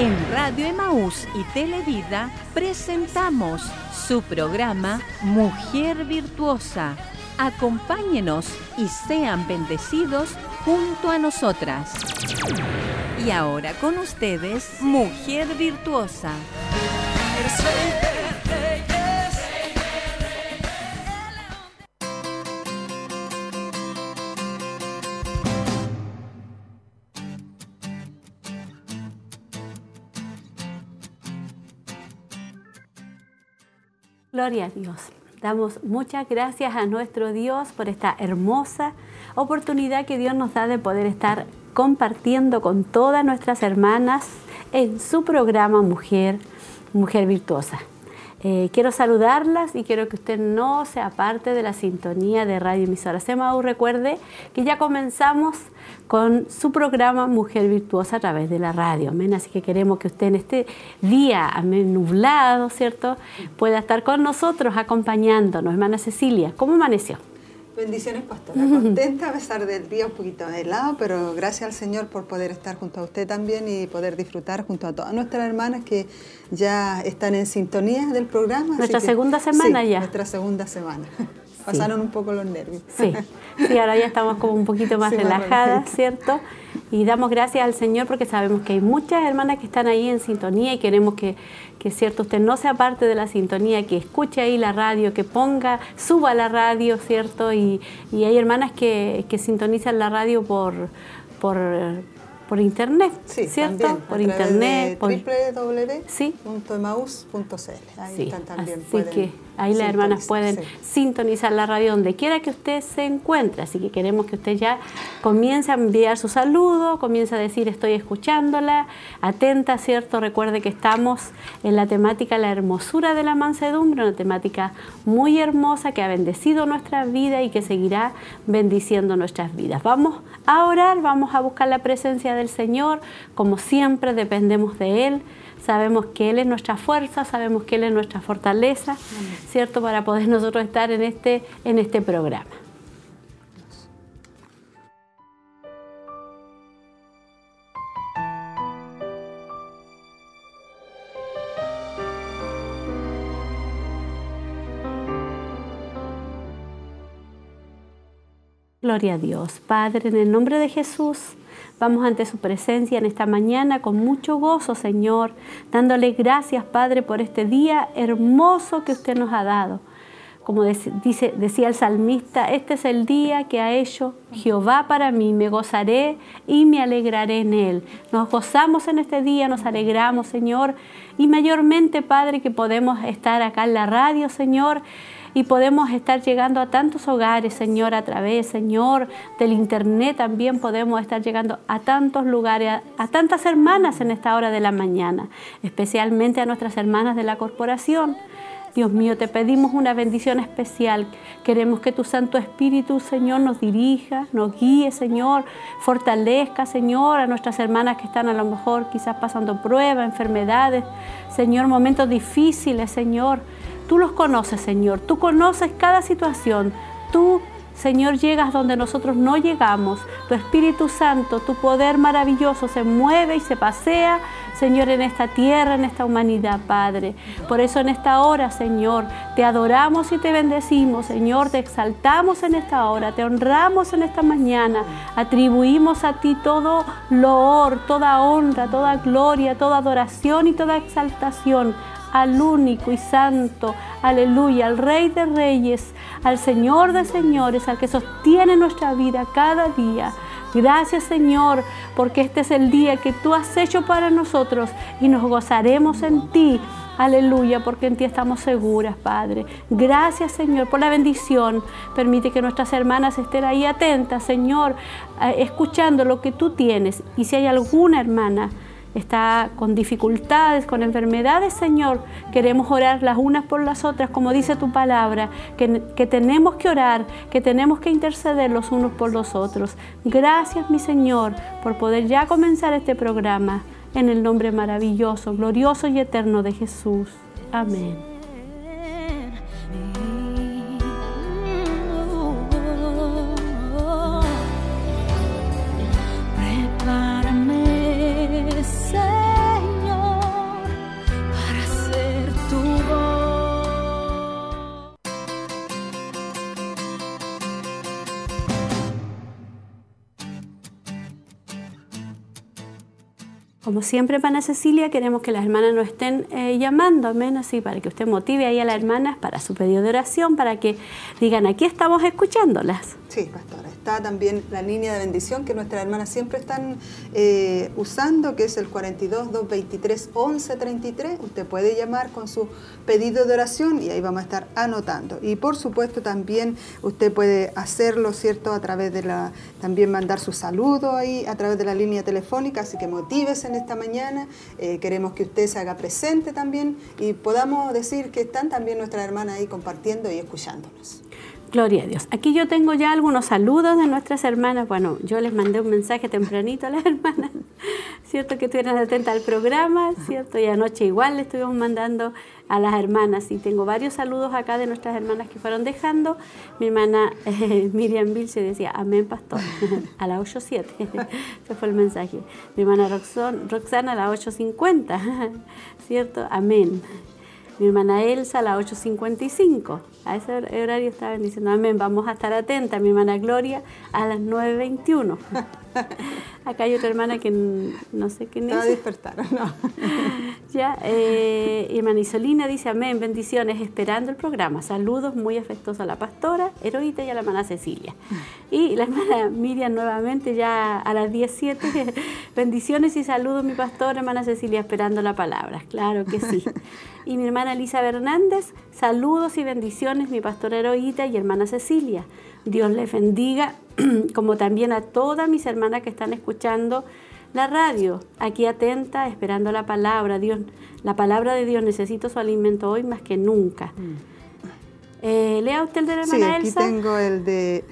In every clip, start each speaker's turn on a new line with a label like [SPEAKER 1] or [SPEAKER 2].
[SPEAKER 1] En Radio Emaús y Televida presentamos su programa Mujer Virtuosa. Acompáñenos y sean bendecidos junto a nosotras. Y ahora con ustedes, Mujer Virtuosa.
[SPEAKER 2] Gloria a Dios. Damos muchas gracias a nuestro Dios por esta hermosa oportunidad que Dios nos da de poder estar compartiendo con todas nuestras hermanas en su programa Mujer, Mujer Virtuosa. Eh, quiero saludarlas y quiero que usted no sea parte de la sintonía de Radio Emisora Semau. Recuerde que ya comenzamos con su programa Mujer Virtuosa a través de la radio. Amén. Así que queremos que usted en este día amén, nublado, ¿cierto?, pueda estar con nosotros acompañándonos. Hermana Cecilia, ¿cómo amaneció?
[SPEAKER 3] Bendiciones, pastora. Contenta a pesar del día un poquito helado, pero gracias al Señor por poder estar junto a usted también y poder disfrutar junto a todas nuestras hermanas que ya están en sintonía del programa.
[SPEAKER 2] Nuestra segunda semana ya.
[SPEAKER 3] Nuestra segunda semana. Pasaron un poco los nervios.
[SPEAKER 2] Sí, sí, ahora ya estamos como un poquito más relajadas, ¿cierto? Y damos gracias al Señor porque sabemos que hay muchas hermanas que están ahí en sintonía y queremos que, que cierto, usted no sea parte de la sintonía, que escuche ahí la radio, que ponga, suba la radio, ¿cierto? Y, y hay hermanas que, que sintonizan la radio por, por por internet,
[SPEAKER 3] sí,
[SPEAKER 2] ¿cierto?
[SPEAKER 3] También,
[SPEAKER 2] por internet.
[SPEAKER 3] Por... www.emaus.cl. Ahí están también.
[SPEAKER 2] Así que ahí las hermanas pueden sí. sintonizar la radio donde quiera que usted se encuentre. Así que queremos que usted ya comience a enviar su saludo, comience a decir estoy escuchándola, atenta, ¿cierto? Recuerde que estamos en la temática La hermosura de la mansedumbre, una temática muy hermosa que ha bendecido nuestra vida y que seguirá bendiciendo nuestras vidas. Vamos a orar, vamos a buscar la presencia del Señor, como siempre dependemos de Él. Sabemos que Él es nuestra fuerza, sabemos que Él es nuestra fortaleza, ¿cierto? Para poder nosotros estar en este, en este programa. Gloria a Dios. Padre, en el nombre de Jesús, vamos ante su presencia en esta mañana con mucho gozo, Señor, dándole gracias, Padre, por este día hermoso que usted nos ha dado. Como dice, decía el salmista, este es el día que ha hecho Jehová para mí, me gozaré y me alegraré en él. Nos gozamos en este día, nos alegramos, Señor, y mayormente, Padre, que podemos estar acá en la radio, Señor, y podemos estar llegando a tantos hogares, Señor, a través, Señor, del Internet también podemos estar llegando a tantos lugares, a, tantas hermanas en esta hora de la mañana, especialmente a nuestras hermanas de la corporación. Dios mío, te pedimos una bendición especial. Queremos que tu Santo Espíritu, Señor, nos dirija, nos guíe, Señor, fortalezca, Señor, a nuestras hermanas que están a lo mejor quizás pasando pruebas, enfermedades, Señor, momentos difíciles, Señor. Tú los conoces, Señor. Tú conoces cada situación. Tú, Señor, llegas donde nosotros no llegamos. Tu Espíritu Santo, tu poder maravilloso se mueve y se pasea, Señor, en esta tierra, en esta humanidad, Padre. Por eso en esta hora, Señor, te adoramos y te bendecimos, Señor, te exaltamos en esta hora, te honramos en esta mañana, atribuimos a ti todo loor, toda honra, toda gloria, toda adoración y toda exaltación al único y santo, aleluya, al Rey de Reyes, al Señor de Señores, al que sostiene nuestra vida cada día. Gracias Señor, porque este es el día que tú has hecho para nosotros y nos gozaremos en ti. Aleluya, porque en ti estamos seguras, Padre. Gracias, Señor, por la bendición. Permite que nuestras hermanas estén ahí atentas, Señor, escuchando lo que tú tienes. Y si hay alguna hermana está con dificultades, con enfermedades, Señor, queremos orar las unas por las otras, como dice tu palabra, que, que, tenemos que orar, que tenemos que interceder los unos por los otros. Gracias, mi Señor, por poder ya comenzar este programa en el nombre maravilloso, glorioso y eterno de Jesús. Amén. Como siempre, hermana Cecilia, queremos que las hermanas nos estén eh, llamando, amén, así para que usted motive ahí a las hermanas para su pedido de oración, para que digan, aquí estamos escuchándolas.
[SPEAKER 3] Sí, pastora. Está también la línea de bendición que nuestras hermanas siempre están eh, usando, que es el 42 223 1133. Usted puede llamar con su pedido de oración y ahí vamos a estar anotando. Y por supuesto también usted puede hacerlo, ¿cierto? A través de la, también mandar su saludo ahí a través de la línea telefónica, así que motives en esta mañana. Eh, queremos que usted se haga presente también y podamos decir que están también nuestras hermanas ahí compartiendo y escuchándonos.
[SPEAKER 2] Gloria a Dios. Aquí yo tengo ya algunos saludos de nuestras hermanas. Bueno, yo les mandé un mensaje tempranito a las hermanas, ¿cierto? Que estuvieran atentas al programa, ¿cierto? Y anoche igual le estuvimos mandando a las hermanas. Y tengo varios saludos acá de nuestras hermanas que fueron dejando. Mi hermana eh, Miriam Vilce decía, amén, pastor, a las 8.07. Ese fue el mensaje. Mi hermana Roxana a las 8.50, ¿cierto? Amén. Mi hermana Elsa a las 8.55. A ese horario estaban diciendo, amén, vamos a estar atentas. Mi hermana Gloria a las 9.21. Acá hay otra hermana que no sé quién es.
[SPEAKER 3] Va a despertar, no.
[SPEAKER 2] ya, eh, hermana Isolina dice, amén, bendiciones, esperando el programa. Saludos muy afectuosos a la pastora, Heroíta y a la hermana Cecilia. Y la hermana Miriam nuevamente ya a las 17. bendiciones y saludos, mi pastora, hermana Cecilia, esperando la palabra. Claro que sí. Y mi hermana Elisa Hernández, saludos y bendiciones, mi pastora Heroíta y hermana Cecilia. Dios les bendiga, como también a todas mis hermanas que están escuchando la radio, aquí atenta, esperando la palabra. Dios, la palabra de Dios, necesito su alimento hoy más que nunca. Mm. Eh, lea usted el de la hermana
[SPEAKER 3] sí, aquí tengo el de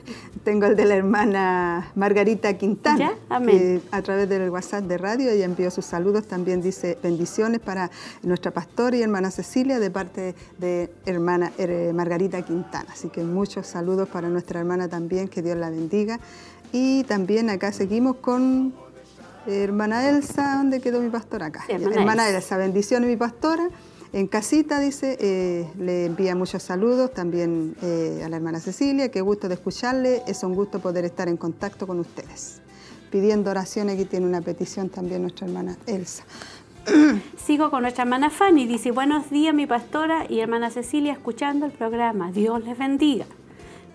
[SPEAKER 3] tengo el de la hermana Margarita Quintana, que a través del WhatsApp de radio ella envió sus saludos, también dice bendiciones para nuestra pastora y hermana Cecilia de parte de hermana eh, Margarita Quintana. Así que muchos saludos para nuestra hermana también, que Dios la bendiga. Y también acá seguimos con hermana Elsa, ¿dónde quedó mi pastora? Acá. hermana, Elsa. Elsa, bendiciones mi pastora. En casita, dice, eh, le envía muchos saludos también eh, a la hermana Cecilia, qué gusto de escucharle, es un gusto poder estar en contacto con ustedes. Pidiendo oración, aquí tiene una petición también nuestra hermana Elsa.
[SPEAKER 2] Sigo con nuestra hermana Fanny, dice, buenos días mi pastora y hermana Cecilia escuchando el programa, Dios les bendiga.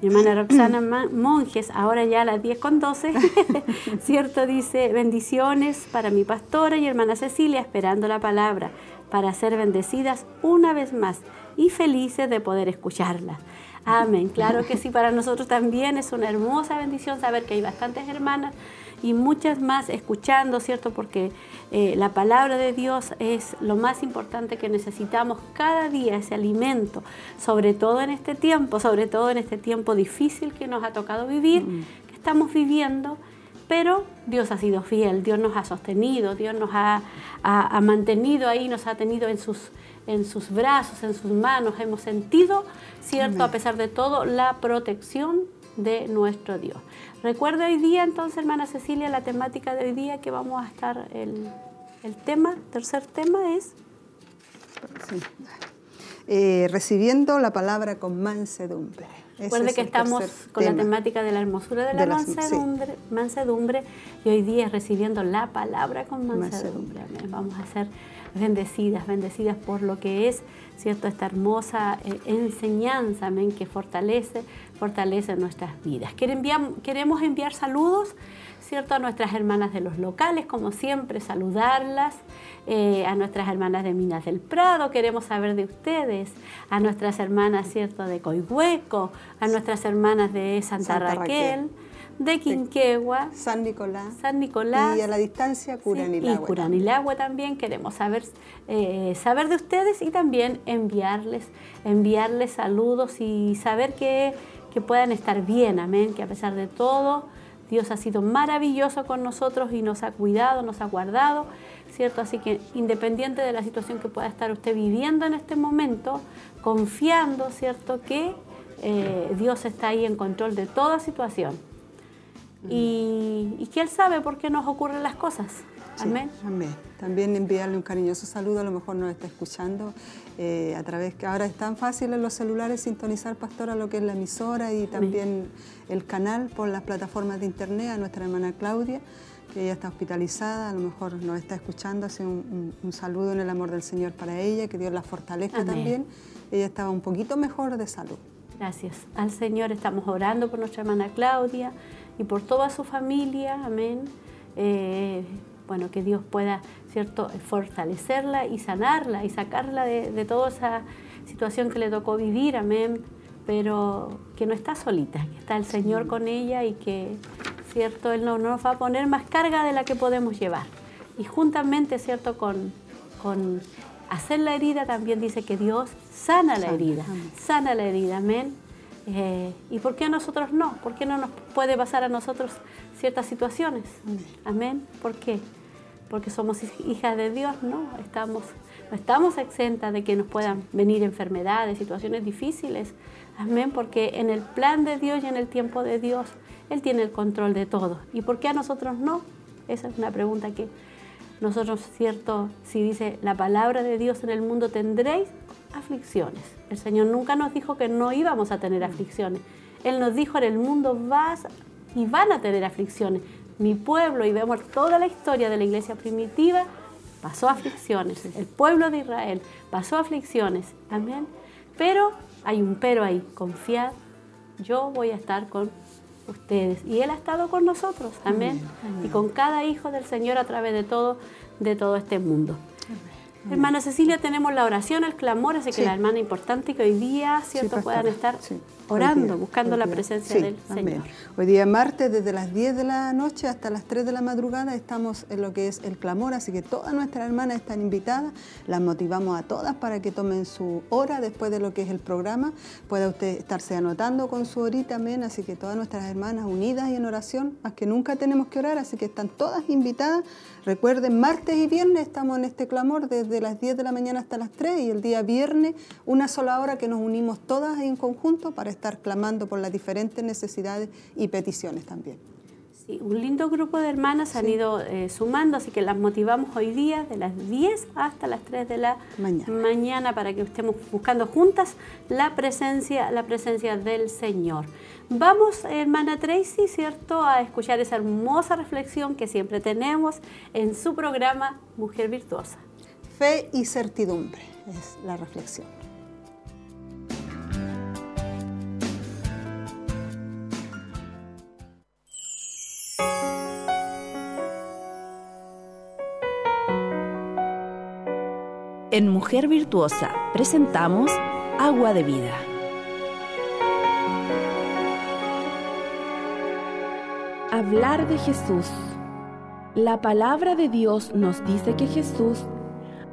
[SPEAKER 2] Mi hermana Roxana Monjes, ahora ya a las 10 con 12, ¿cierto? Dice, bendiciones para mi pastora y hermana Cecilia esperando la palabra para ser bendecidas una vez más y felices de poder escucharla. Amén. Claro que sí, para nosotros también es una hermosa bendición saber que hay bastantes hermanas y muchas más escuchando, ¿cierto? Porque eh, la palabra de Dios es lo más importante que necesitamos cada día, ese alimento, sobre todo en este tiempo, sobre todo en este tiempo difícil que nos ha tocado vivir, mm. que estamos viviendo pero Dios ha sido fiel, Dios nos ha sostenido, Dios nos ha, mantenido ahí, nos ha tenido en sus, en sus brazos, en sus manos, hemos sentido, ¿cierto? A pesar de todo, la protección de nuestro Dios. Recuerda hoy día entonces, hermana Cecilia, la temática de hoy día que vamos a estar, el, el tema, tercer tema es...
[SPEAKER 3] Eh, recibiendo la palabra con mansedumbre.
[SPEAKER 2] Recuerde que estamos con la temática de la hermosura de la, mansedumbre, y hoy día recibiendo la palabra con mansedumbre. Vamos a ser bendecidas, bendecidas por lo que es, ¿cierto? Esta hermosa eh, enseñanza, amén, que fortalece, fortalece nuestras vidas. Queremos enviar saludos ¿cierto? A nuestras hermanas de los locales, como siempre, saludarlas, eh, a nuestras hermanas de Minas del Prado, queremos saber de ustedes, a nuestras hermanas, ¿cierto? De Coihueco, a nuestras hermanas de Santa, Raquel, de Quinquegua,
[SPEAKER 3] San Nicolás,
[SPEAKER 2] San Nicolás
[SPEAKER 3] y a la distancia Curanilagua.
[SPEAKER 2] y Curanilagua también queremos saber, eh, saber de ustedes y también enviarles, enviarles saludos y saber que, que puedan estar bien, amén, que a pesar de todo Dios ha sido maravilloso con nosotros y nos ha cuidado, nos ha guardado, ¿cierto? Así que independiente de la situación que pueda estar usted viviendo en este momento, confiando, ¿cierto? Que eh, Dios está ahí en control de toda situación. Y, que Él sabe por qué nos ocurren las cosas. Amén.
[SPEAKER 3] amén. También enviarle un cariñoso saludo, a lo mejor nos está escuchando eh, a través que ahora es tan fácil en los celulares sintonizar, pastora, lo que es la emisora y también el canal por las plataformas de internet, a nuestra hermana Claudia que ella está hospitalizada, a lo mejor nos está escuchando, así un, saludo en el amor del Señor para ella, que Dios la fortalezca también. Ella estaba un poquito mejor de salud.
[SPEAKER 2] Gracias al Señor, estamos orando por nuestra hermana Claudia y por toda su familia, amén. Eh, bueno, que Dios pueda, ¿cierto?, fortalecerla y sanarla y sacarla de, de toda esa situación que le tocó vivir, amén pero que no está solita, que está el Señor con ella y que, ¿cierto? Él no, nos va a poner más carga de la que podemos llevar. Y juntamente, ¿cierto? Con, con hacer la herida también dice que Dios sana la herida, sana la herida, amén. Eh, ¿Y por qué a nosotros no? ¿Por qué no nos puede pasar a nosotros ciertas situaciones? Amén. ¿Por qué? Porque somos hijas de Dios, ¿no? Estamos, no estamos exentas de que nos puedan venir enfermedades, situaciones difíciles, Amén, porque en el plan de Dios y en el tiempo de Dios, Él tiene el control de todo. ¿Y por qué a nosotros no? Esa es una pregunta que nosotros, cierto, si dice la palabra de Dios en el mundo tendréis aflicciones. El Señor nunca nos dijo que no íbamos a tener aflicciones. Él nos dijo en el mundo vas y van a tener aflicciones. Mi pueblo, y vemos toda la historia de la iglesia primitiva, pasó aflicciones. El pueblo de Israel pasó aflicciones. Amén. Pero hay un pero ahí, confiad, yo voy a estar con ustedes. Y Él ha estado con nosotros, amén. Y con cada hijo del Señor a través de todo, de todo este mundo. Hermana Cecilia, tenemos la oración, el clamor, así que la hermana importante que hoy día, ¿cierto?, puedan estar orando, buscando la presencia del Señor.
[SPEAKER 3] Hoy día martes, desde las 10 de la noche hasta las 3 de la madrugada, estamos en lo que es el clamor, así que todas nuestras hermanas están invitadas, las motivamos a todas para que tomen su hora después de lo que es el programa, pueda usted estarse anotando con su horita, amén, así que todas nuestras hermanas unidas y en oración, más que nunca tenemos que orar, así que están todas invitadas. Recuerden, martes y viernes estamos en este clamor desde las 10 de la mañana hasta las 3 y el día viernes una sola hora que nos unimos todas en conjunto para estar clamando por las diferentes necesidades y peticiones también.
[SPEAKER 2] Sí, un lindo grupo de hermanas han ido eh, sumando, así que las motivamos hoy día de las 10 hasta las 3 de la mañana. para que estemos buscando juntas la presencia, la presencia del Señor. Vamos, hermana Tracy, ¿cierto?, a escuchar esa hermosa reflexión que siempre tenemos en su programa Mujer Virtuosa.
[SPEAKER 3] Fe y certidumbre es la reflexión.
[SPEAKER 1] En Mujer Virtuosa presentamos Agua de Vida. Hablar de Jesús. La palabra de Dios nos dice que Jesús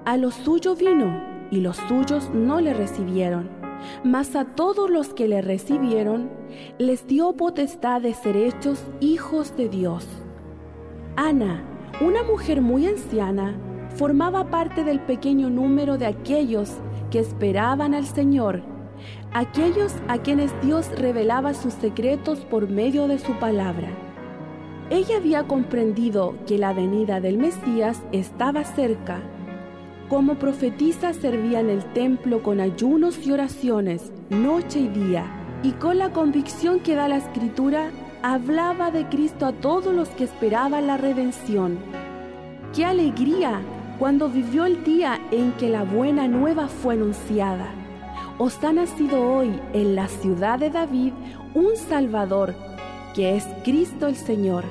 [SPEAKER 1] a los suyos vino y los suyos no le recibieron, mas a todos los que le recibieron les dio potestad de ser hechos hijos de Dios. Ana, una mujer muy anciana, formaba parte del pequeño número de aquellos que esperaban al Señor, aquellos a quienes Dios revelaba sus secretos por medio de su palabra. Ella había comprendido que la venida del Mesías estaba cerca. Como profetisa servía en el templo con ayunos y oraciones, noche y día, y con la convicción que da la escritura, hablaba de Cristo a todos los que esperaban la redención. ¡Qué alegría cuando vivió el día en que la buena nueva fue anunciada. Os ha nacido hoy en la ciudad de David un Salvador, que es Cristo el Señor.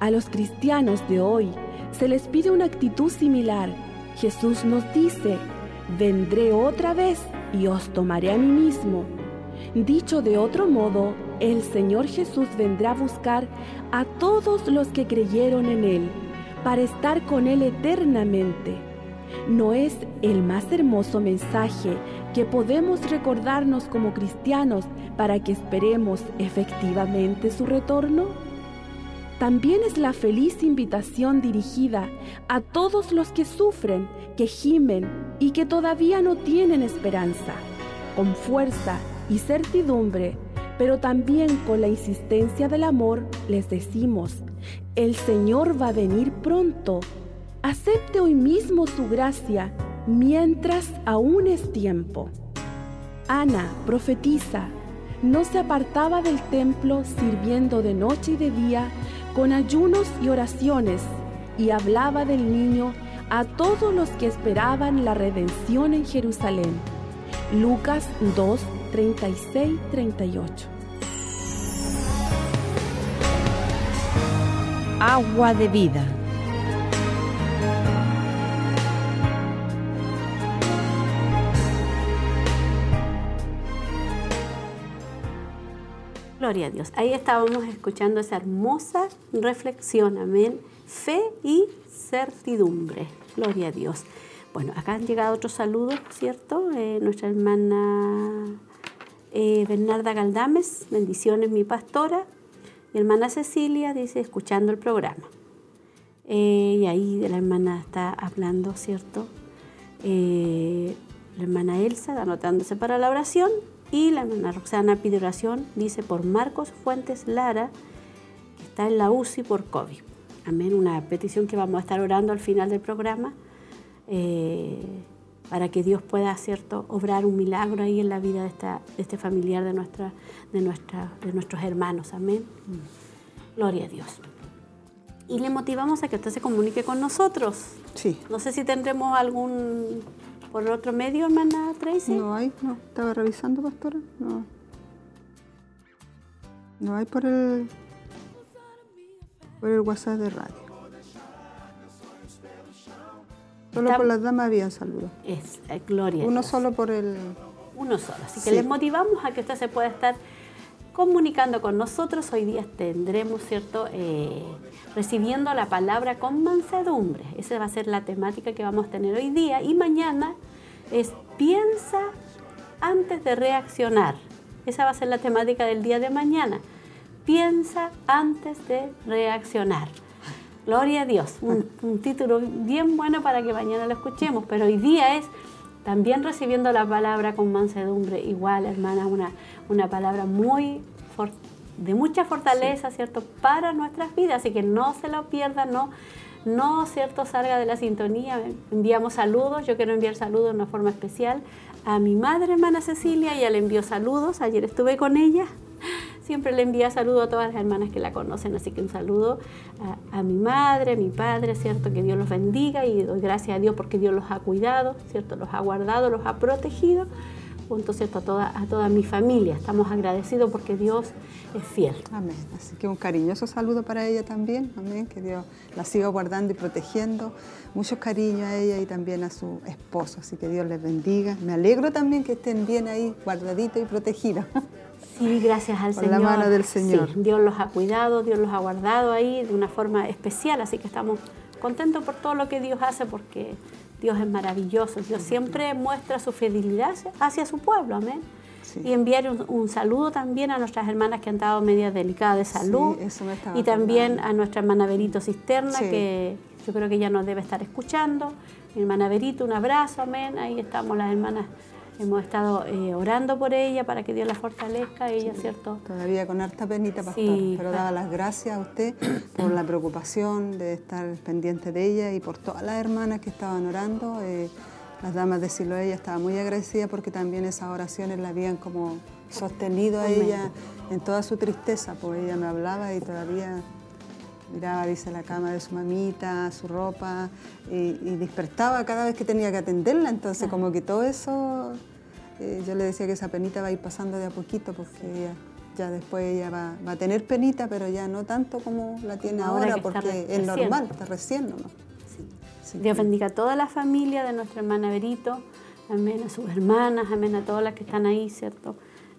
[SPEAKER 1] A los cristianos de hoy se les pide una actitud similar. Jesús nos dice, vendré otra vez y os tomaré a mí mismo. Dicho de otro modo, el Señor Jesús vendrá a buscar a todos los que creyeron en Él para estar con Él eternamente. ¿No es el más hermoso mensaje que podemos recordarnos como cristianos para que esperemos efectivamente su retorno? También es la feliz invitación dirigida a todos los que sufren, que gimen y que todavía no tienen esperanza. Con fuerza y certidumbre, pero también con la insistencia del amor, les decimos, el Señor va a venir pronto. Acepte hoy mismo su gracia mientras aún es tiempo. Ana, profetiza, no se apartaba del templo sirviendo de noche y de día con ayunos y oraciones, y hablaba del niño a todos los que esperaban la redención en Jerusalén. Lucas 2, 36, 38.
[SPEAKER 4] Agua de vida.
[SPEAKER 2] Gloria a Dios. Ahí estábamos escuchando esa hermosa reflexión, amén. Fe y certidumbre. Gloria a Dios. Bueno, acá han llegado otros saludos, ¿cierto? Eh, nuestra hermana eh, Bernarda Galdames, bendiciones mi pastora. Mi hermana Cecilia dice, escuchando el programa. Eh, y ahí la hermana está hablando, ¿cierto? la hermana Elsa anotándose para la oración y la hermana Roxana pide oración, dice por Marcos Fuentes Lara, que está en la UCI por COVID. Amén, una petición que vamos a estar orando al final del programa eh, para que Dios pueda, ¿cierto?, obrar un milagro ahí en la vida de, esta, este familiar de, nuestra, de, nuestra, de nuestros hermanos. Amén. Gloria a Dios. Y le motivamos a que usted se comunique con nosotros.
[SPEAKER 3] Sí.
[SPEAKER 2] No sé si tendremos algún ¿Por otro medio, hermana Tracy?
[SPEAKER 3] No hay, no. Estaba revisando, pastora. No. No hay por el, por el WhatsApp de radio. Solo por las damas había saludos.
[SPEAKER 2] Es, eh, gloria.
[SPEAKER 3] Uno solo por el...
[SPEAKER 2] Uno solo. Así que les motivamos a que usted se pueda estar comunicando con nosotros. Hoy día tendremos, ¿cierto?, eh, recibiendo la palabra con mansedumbre. Esa va a ser la temática que vamos a tener hoy día. Y mañana es piensa antes de reaccionar. Esa va a ser la temática del día de mañana. Piensa antes de reaccionar. Gloria a Dios. Un, título bien bueno para que mañana lo escuchemos. Pero hoy día es también recibiendo la palabra con mansedumbre. Igual, hermana, una, una palabra muy de mucha fortaleza, ¿cierto? Para nuestras vidas. Así que no se lo pierdan, no, no, ¿cierto? Salga de la sintonía. Enviamos saludos. Yo quiero enviar saludos de una forma especial a mi madre, hermana Cecilia. Ella le envió saludos. Ayer estuve con ella. Siempre le envía saludos a todas las hermanas que la conocen, así que un saludo a, a, mi madre, a mi padre, ¿cierto? Que Dios los bendiga y doy gracias a Dios porque Dios los ha cuidado, ¿cierto? Los ha guardado, los ha protegido junto ¿cierto? A, toda, a toda mi familia. Estamos agradecidos porque Dios es fiel.
[SPEAKER 3] Amén. Así que un cariñoso saludo para ella también. Amén. Que Dios la siga guardando y protegiendo. Mucho cariño a ella y también a su esposo. Así que Dios les bendiga. Me alegro también que estén bien ahí, guardaditos y protegidos.
[SPEAKER 2] Sí, gracias al
[SPEAKER 3] Por
[SPEAKER 2] Señor.
[SPEAKER 3] la mano del Señor.
[SPEAKER 2] Dios los ha cuidado, Dios los ha guardado ahí de una forma especial. Así que estamos contentos por todo lo que Dios hace porque Dios es maravilloso. Dios siempre muestra su fidelidad hacia su pueblo. Amén. Y enviar un, saludo también a nuestras hermanas que han estado media delicadas de salud. y también a nuestra hermana Berito Cisterna, que yo creo que ya nos debe estar escuchando. Mi hermana Berito, un abrazo, amén. Ahí estamos las hermanas Hemos estado eh, orando por ella para que Dios la fortalezca, ella, ¿cierto?
[SPEAKER 3] Todavía con harta penita, pastor, pero daba las gracias a usted por la preocupación de estar pendiente de ella y por todas las hermanas que estaban orando. Eh, las damas de Siloé, ella estaba muy agradecida porque también esas oraciones la habían como sostenido a ella en toda su tristeza, pues ella me hablaba y todavía miraba, dice, la cama de su mamita, su ropa, y, despertaba cada vez que tenía que atenderla, entonces como que todo eso eh, yo le decía que esa penita va a ir pasando de a poquito porque ya después ella va, a tener penita, pero ya no tanto como la tiene ahora, porque es normal, está recién, ¿no?
[SPEAKER 2] Dios bendiga a toda la familia de nuestra hermana Berito, amén a sus hermanas, amén a todas las que están ahí, ¿cierto?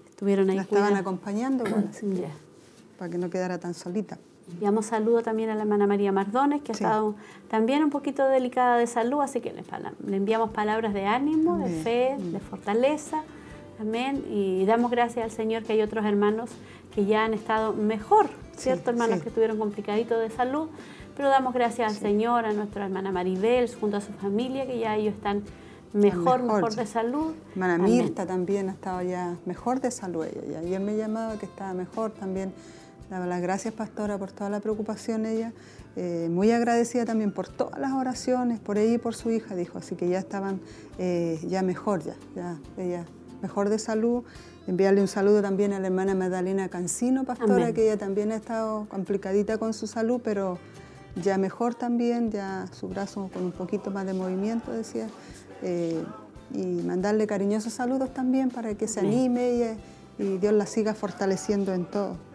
[SPEAKER 2] Estuvieron ahí.
[SPEAKER 3] La estaban acompañando, para que no quedara tan solita.
[SPEAKER 2] Enviamos saludo también a la hermana María Mardones, que ha estado también un poquito delicada de salud, así que le, enviamos palabras de ánimo, de fe, de fortaleza. Amén. Y damos gracias al Señor que hay otros hermanos que ya han estado mejor, ¿cierto? hermanos que estuvieron complicaditos de salud. Pero damos gracias al Señor, a nuestra hermana Maribel, junto a su familia, que ya ellos están mejor, mejor, de salud.
[SPEAKER 3] Hermana Mirta también ha estado ya mejor de salud ella. Y ayer me llamaba que estaba mejor también Daba las gracias, pastora, por toda la preocupación ella. Eh, muy agradecida también por todas las oraciones, por ella y por su hija, dijo. Así que ya estaban eh, ya mejor, ya, ya, ella mejor de salud. enviarle un saludo también a la hermana Magdalena Cancino, pastora, que ella también ha estado complicadita con su salud, pero ya mejor también, ya su brazo con un poquito más de movimiento, decía. Eh, y mandarle cariñosos saludos también para que se anime y, y Dios la siga fortaleciendo en todo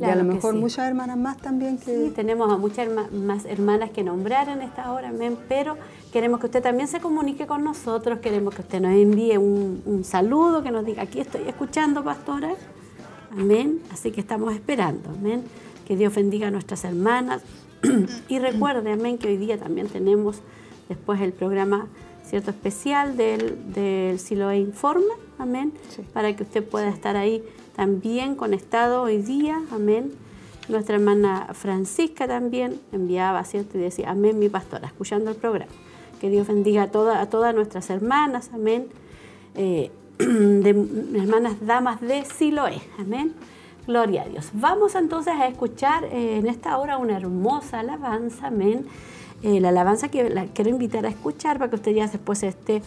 [SPEAKER 3] y a lo mejor muchas hermanas más también que...
[SPEAKER 4] Sí, tenemos a muchas más hermanas que nombrar en esta hora, amén, pero queremos que usted también se comunique con nosotros, queremos que usted nos envíe un, saludo, que nos diga, aquí estoy escuchando, pastora, amén, así que estamos esperando, amén, que Dios bendiga a nuestras hermanas. Y recuerde, amén, que hoy día también tenemos después el programa cierto especial del, del Siloe Informa, amén, para que usted pueda estar ahí también conectado hoy día, amén. Nuestra hermana Francisca también enviaba, ¿cierto? Y decía, amén, mi pastora, escuchando el programa. Que Dios bendiga a, a todas nuestras hermanas, amén. Eh, hermanas damas de Siloé, amén. Gloria a Dios. Vamos entonces a escuchar eh, en esta hora una hermosa alabanza, amén. Eh, la alabanza que la quiero invitar a escuchar para que usted ya después esté,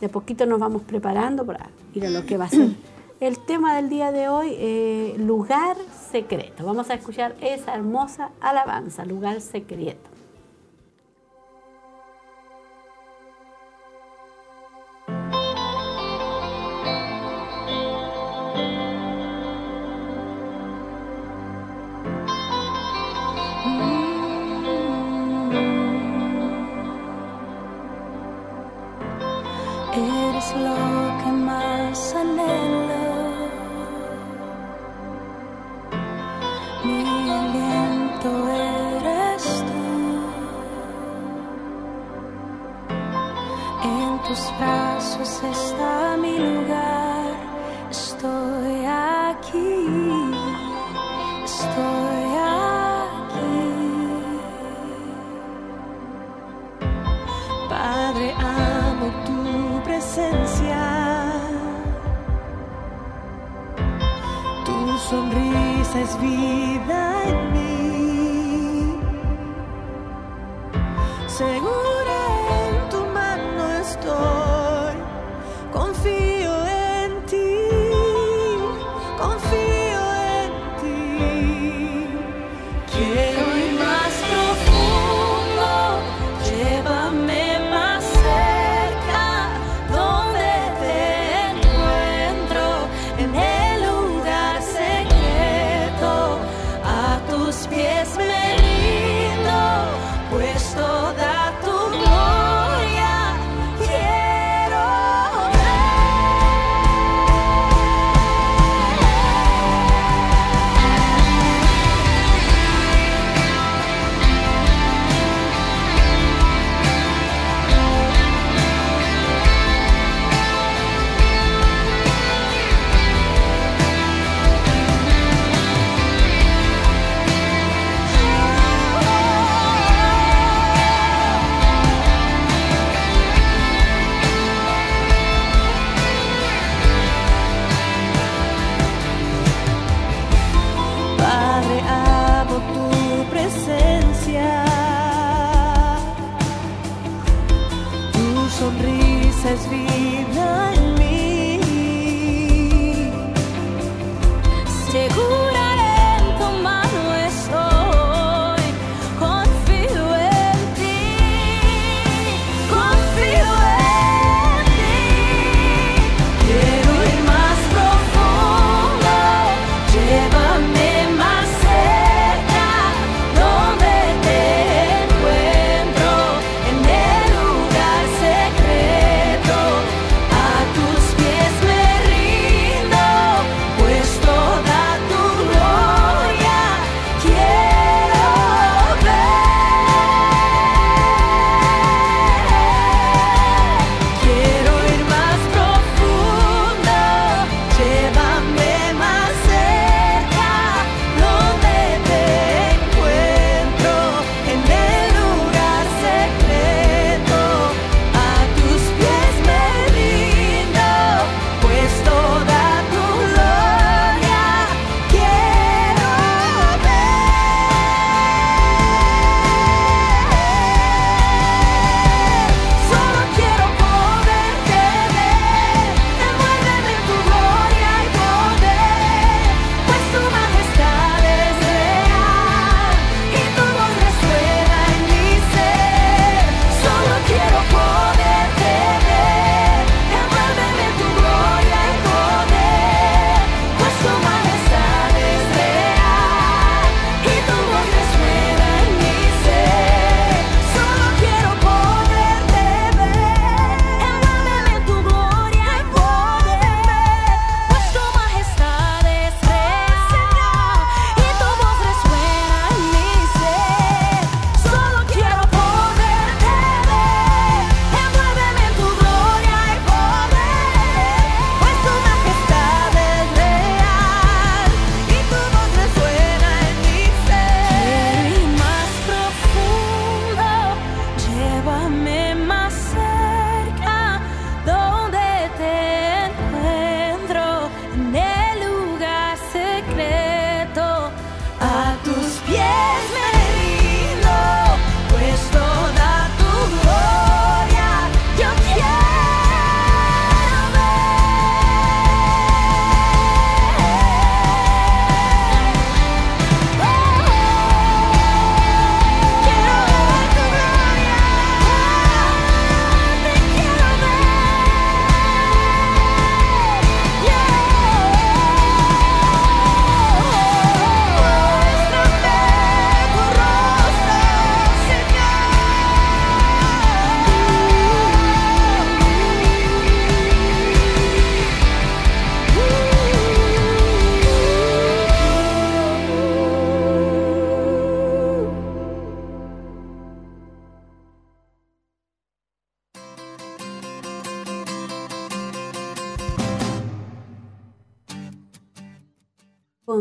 [SPEAKER 4] de poquito nos vamos preparando para ir a lo que va a ser el tema del día de hoy, eh, lugar secreto. Vamos a escuchar esa hermosa alabanza, lugar secreto.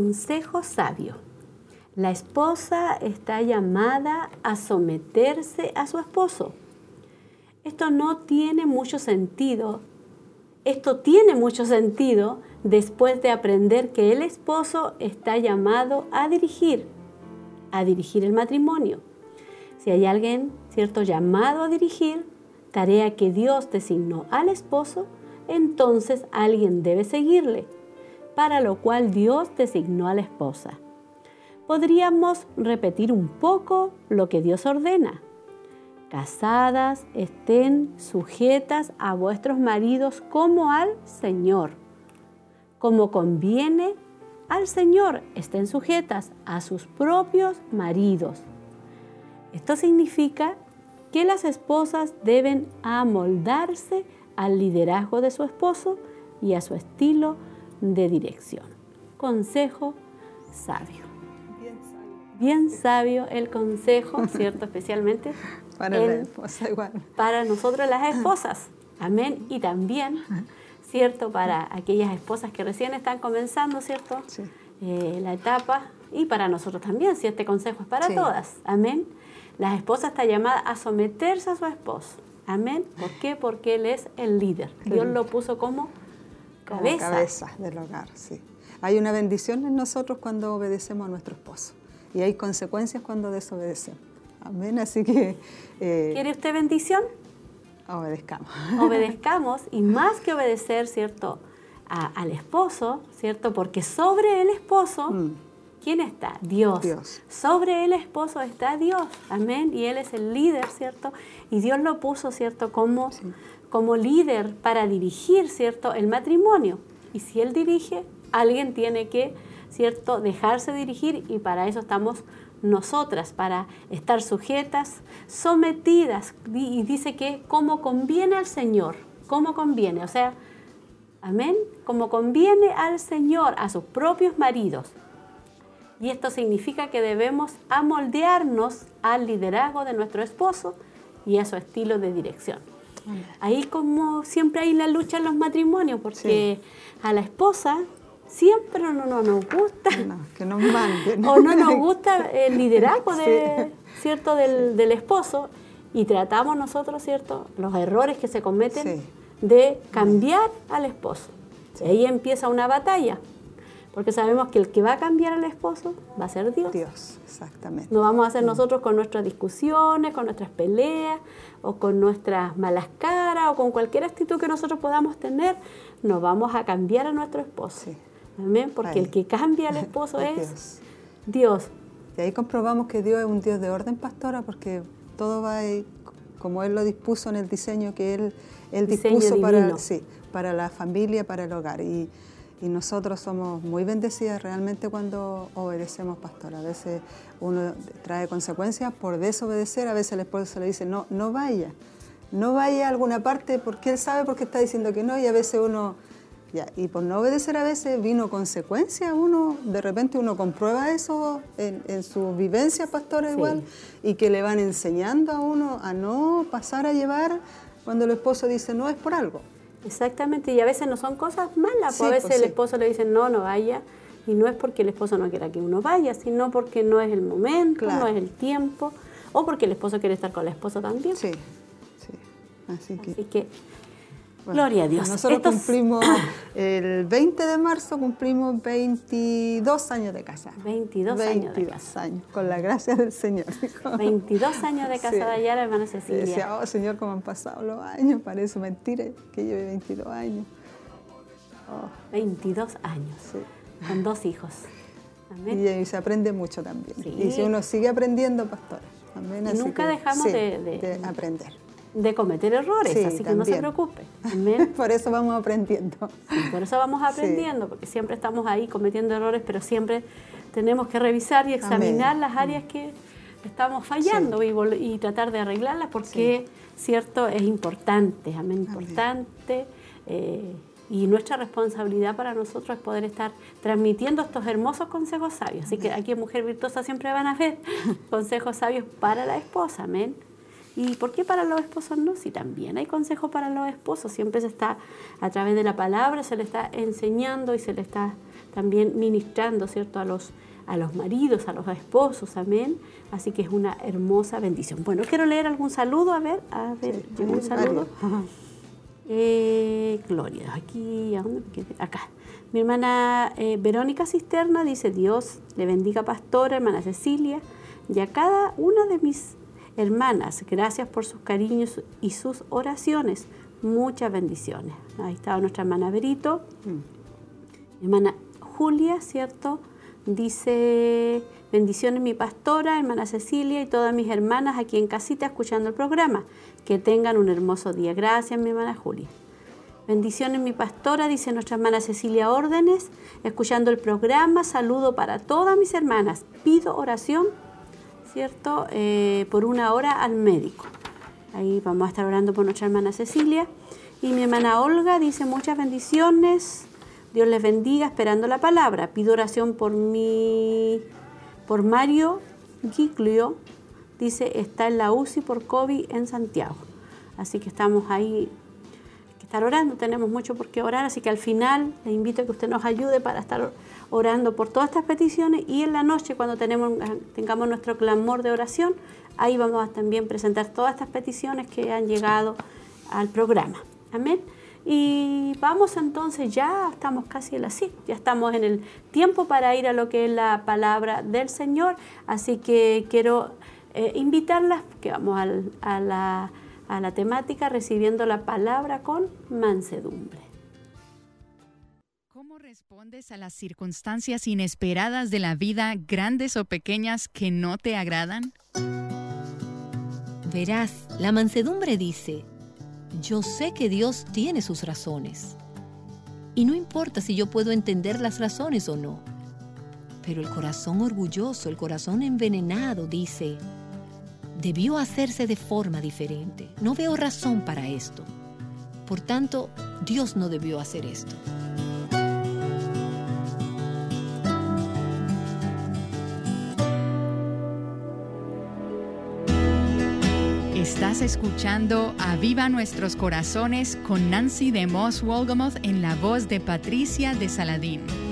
[SPEAKER 2] Consejo sabio. La esposa está llamada a someterse a su esposo. Esto no tiene mucho sentido. Esto tiene mucho sentido después de aprender que el esposo está llamado a dirigir, a dirigir el matrimonio. Si hay alguien, cierto, llamado a dirigir, tarea que Dios designó al esposo, entonces alguien debe seguirle, para lo cual Dios designó a la esposa. Podríamos repetir un poco lo que Dios ordena. Casadas estén sujetas a vuestros maridos como al Señor. Como conviene al Señor, estén sujetas a sus propios maridos. Esto significa que las esposas deben amoldarse al liderazgo de su esposo y a su estilo de dirección. Consejo sabio. Bien sabio el consejo, ¿cierto? Especialmente
[SPEAKER 3] Para la esposa igual.
[SPEAKER 2] para nosotros las esposas. Amén. Y también, ¿cierto? Para aquellas esposas que recién están comenzando, ¿cierto?
[SPEAKER 3] Sí.
[SPEAKER 2] Eh, la etapa. Y para nosotros también, si este consejo es para
[SPEAKER 3] Sí.
[SPEAKER 2] todas. Amén. La esposa está llamada a someterse a su esposo. Amén. ¿Por qué? Porque él es el líder. Dios lo puso como
[SPEAKER 3] Como
[SPEAKER 2] cabeza.
[SPEAKER 3] cabeza del hogar, sí. Hay una bendición en nosotros cuando obedecemos a nuestro esposo y hay consecuencias cuando desobedecemos. Amén. Así que eh,
[SPEAKER 2] ¿Quiere usted bendición?
[SPEAKER 3] obedezcamos.
[SPEAKER 2] obedezcamos y más que obedecer, ¿cierto? A- al esposo, ¿cierto? Porque sobre el esposo,
[SPEAKER 3] Mm.
[SPEAKER 2] ¿quién está? Dios.
[SPEAKER 3] Dios.
[SPEAKER 2] Sobre el esposo está Dios, amén. Y Él es el líder, ¿cierto? Y Dios lo puso, ¿cierto? Como, como líder para dirigir, ¿cierto? El matrimonio. Y si Él dirige, alguien tiene que, ¿cierto? Dejarse dirigir y para eso estamos nosotras, para estar sujetas, sometidas. Y dice que como conviene al Señor, como conviene, o sea, amén, como conviene al Señor, a sus propios maridos. Y esto significa que debemos amoldearnos al liderazgo de nuestro esposo y a su estilo de dirección. Ahí como siempre hay la lucha en los matrimonios, porque a la esposa siempre no, no nos gusta
[SPEAKER 3] No, que nos manden.
[SPEAKER 2] o no nos gusta el liderazgo de, ¿cierto? Del, del esposo y tratamos nosotros, ¿cierto? Los errores que se cometen
[SPEAKER 3] Sí.
[SPEAKER 2] de cambiar al esposo. Ahí empieza una batalla, porque sabemos que el que va a cambiar al esposo va a ser Dios.
[SPEAKER 3] Dios, exactamente.
[SPEAKER 2] No vamos a hacer nosotros con nuestras discusiones, con nuestras peleas o con nuestras malas caras o con cualquier actitud que nosotros podamos tener, no vamos a cambiar a nuestro esposo.
[SPEAKER 3] Sí.
[SPEAKER 2] Amén, porque
[SPEAKER 3] Ahí.
[SPEAKER 2] el que cambia al esposo
[SPEAKER 3] Es
[SPEAKER 2] es Dios.
[SPEAKER 3] Y ahí comprobamos que Dios es un Dios de orden, pastora, porque todo va ahí como Él lo dispuso en el diseño que Él, él
[SPEAKER 2] Diseño
[SPEAKER 3] dispuso para,
[SPEAKER 2] divino.
[SPEAKER 3] sí, para la familia, para el hogar. Y, y nosotros somos muy bendecidas realmente cuando obedecemos, pastora. A veces uno trae consecuencias por desobedecer, a veces el esposo le dice, no, no vaya, no vaya a alguna parte porque Él sabe por qué está diciendo que no, y a veces uno... Ya, y por no obedecer a veces vino consecuencia, uno de repente uno comprueba eso en, en su vivencia pastora
[SPEAKER 2] Sí.
[SPEAKER 3] igual y que le van enseñando a uno a no pasar a llevar cuando el esposo dice no es por algo.
[SPEAKER 2] Exactamente, y a veces no son cosas malas,
[SPEAKER 3] Sí,
[SPEAKER 2] pues a veces
[SPEAKER 3] pues
[SPEAKER 2] el
[SPEAKER 3] sí.
[SPEAKER 2] esposo le dice no, no vaya, y no es porque el esposo no quiera que uno vaya, sino porque no es el momento,
[SPEAKER 3] Claro.
[SPEAKER 2] no es el tiempo, o porque el esposo quiere estar con la esposa también.
[SPEAKER 3] Sí, sí. Así que,
[SPEAKER 2] Así que,
[SPEAKER 3] bueno,
[SPEAKER 2] gloria a Dios.
[SPEAKER 3] Nosotros
[SPEAKER 2] Estos-
[SPEAKER 3] cumplimos, el 20 de marzo cumplimos 22 años de casa.
[SPEAKER 2] 22 años de
[SPEAKER 3] 22 años, con la gracia del Señor.
[SPEAKER 2] 22 años de casada
[SPEAKER 3] Sí.
[SPEAKER 2] ya, la hermana
[SPEAKER 3] Y
[SPEAKER 2] Cecilia.
[SPEAKER 3] decía, oh Señor, cómo han pasado los años, parece mentira que lleve 22 años. Oh,
[SPEAKER 2] 22 años,
[SPEAKER 3] sí.
[SPEAKER 2] con dos hijos. Amén.
[SPEAKER 3] Y, y se aprende mucho también.
[SPEAKER 2] Sí.
[SPEAKER 3] Y si uno sigue aprendiendo, pastora. Amén.
[SPEAKER 2] Y nunca
[SPEAKER 3] que,
[SPEAKER 2] dejamos de-
[SPEAKER 3] aprender.
[SPEAKER 2] De cometer errores,
[SPEAKER 3] Sí,
[SPEAKER 2] así que no se preocupe. Amén.
[SPEAKER 3] Por eso vamos aprendiendo.
[SPEAKER 2] Por eso vamos aprendiendo, porque siempre estamos ahí cometiendo errores, pero siempre tenemos que revisar y examinar
[SPEAKER 3] Amén.
[SPEAKER 2] las áreas que estamos fallando y tratar de arreglarlas, porque, cierto, es importante, amén, importante. eh, y nuestra responsabilidad para nosotros es poder estar transmitiendo estos hermosos consejos sabios. Así que aquí en Mujer Virtuosa siempre van a ver consejos sabios para la esposa, amén. ¿Y por qué para los esposos no? Si también hay consejos para los esposos, siempre se está, a través de la palabra, se le está enseñando y se le está también ministrando, ¿cierto?, a los, a los maridos, a los esposos, amén. Así que es una hermosa bendición. Bueno, quiero leer algún saludo, a ver, a ver, llegó un saludo. Eh, Gloria, aquí, ¿a dónde? Acá. Mi hermana eh, Verónica Cisterna dice, Dios le bendiga pastora, hermana Cecilia, y a cada una de mis hermanas, gracias por sus cariños y sus oraciones. Muchas bendiciones. Ahí está nuestra hermana Verito. Mi hermana Julia, ¿cierto? Dice, bendiciones mi pastora, hermana Cecilia y todas mis hermanas aquí en casita escuchando el programa. Que tengan un hermoso día. Gracias, mi hermana Julia. Bendiciones mi pastora, dice nuestra hermana Cecilia Órdenes, escuchando el programa. Saludo para todas mis hermanas. Pido oración, ¿cierto? Eh, por una hora al médico. Ahí vamos a estar orando por nuestra hermana Cecilia. Y mi hermana Olga dice muchas bendiciones. Dios les bendiga esperando la palabra. Pido oración por mi, por Mario Giglio. Dice, está en la UCI por COVID en Santiago. Así que estamos ahí estar orando, tenemos mucho por qué orar, así que al final le invito a que usted nos ayude para estar orando por todas estas peticiones y en la noche cuando tenemos, tengamos nuestro clamor de oración, ahí vamos a también presentar todas estas peticiones que han llegado al programa. Amén. Y vamos entonces, ya estamos casi en la sí, ya estamos en el tiempo para ir a lo que es la palabra del Señor, así que quiero eh, invitarlas, que vamos a la a la temática recibiendo la palabra con mansedumbre.
[SPEAKER 5] ¿Cómo respondes a las circunstancias inesperadas de la vida, grandes o pequeñas, que no te agradan?
[SPEAKER 6] Verás, la mansedumbre dice, yo sé que Dios tiene sus razones. Y no importa si yo puedo entender las razones o no. Pero el corazón orgulloso, el corazón envenenado dice, debió hacerse de forma diferente. No veo razón para esto. Por tanto, Dios no debió hacer esto.
[SPEAKER 5] Estás escuchando Aviva Nuestros Corazones con Nancy de Moss Wolgamoth en la voz de Patricia de Saladín.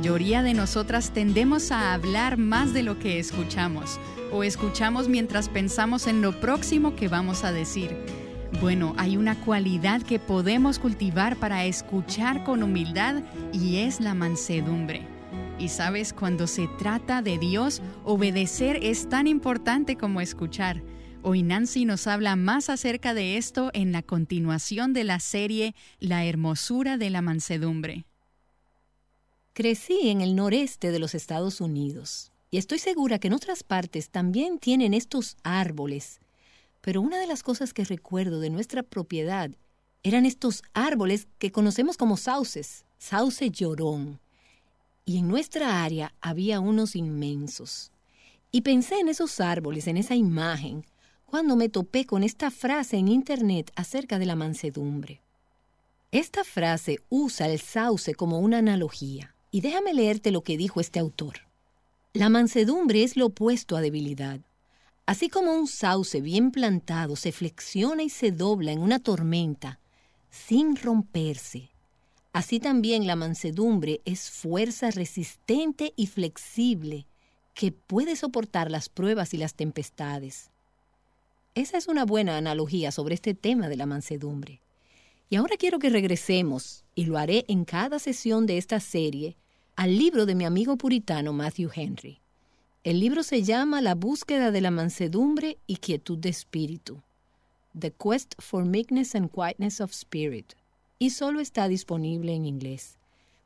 [SPEAKER 5] Mayoría de nosotras tendemos a hablar más de lo que escuchamos o escuchamos mientras pensamos en lo próximo que vamos a decir. Bueno, hay una cualidad que podemos cultivar para escuchar con humildad y es la mansedumbre. Y sabes, cuando se trata de Dios, obedecer es tan importante como escuchar. Hoy Nancy nos habla más acerca de esto en la continuación de la serie La hermosura de la mansedumbre.
[SPEAKER 6] Crecí en el noreste de los Estados Unidos y estoy segura que en otras partes también tienen estos árboles. Pero una de las cosas que recuerdo de nuestra propiedad eran estos árboles que conocemos como sauces, sauce llorón. Y en nuestra área había unos inmensos. Y pensé en esos árboles, en esa imagen, cuando me topé con esta frase en Internet acerca de la mansedumbre. Esta frase usa el sauce como una analogía. Y déjame leerte lo que dijo este autor. La mansedumbre es lo opuesto a debilidad. Así como un sauce bien plantado se flexiona y se dobla en una tormenta sin romperse, así también la mansedumbre es fuerza resistente y flexible que puede soportar las pruebas y las tempestades. Esa es una buena analogía sobre este tema de la mansedumbre. Y ahora quiero que regresemos, y lo haré en cada sesión de esta serie, al libro de mi amigo puritano Matthew Henry. El libro se llama La búsqueda de la mansedumbre y quietud de espíritu. The Quest for Meekness and Quietness of Spirit. Y solo está disponible en inglés.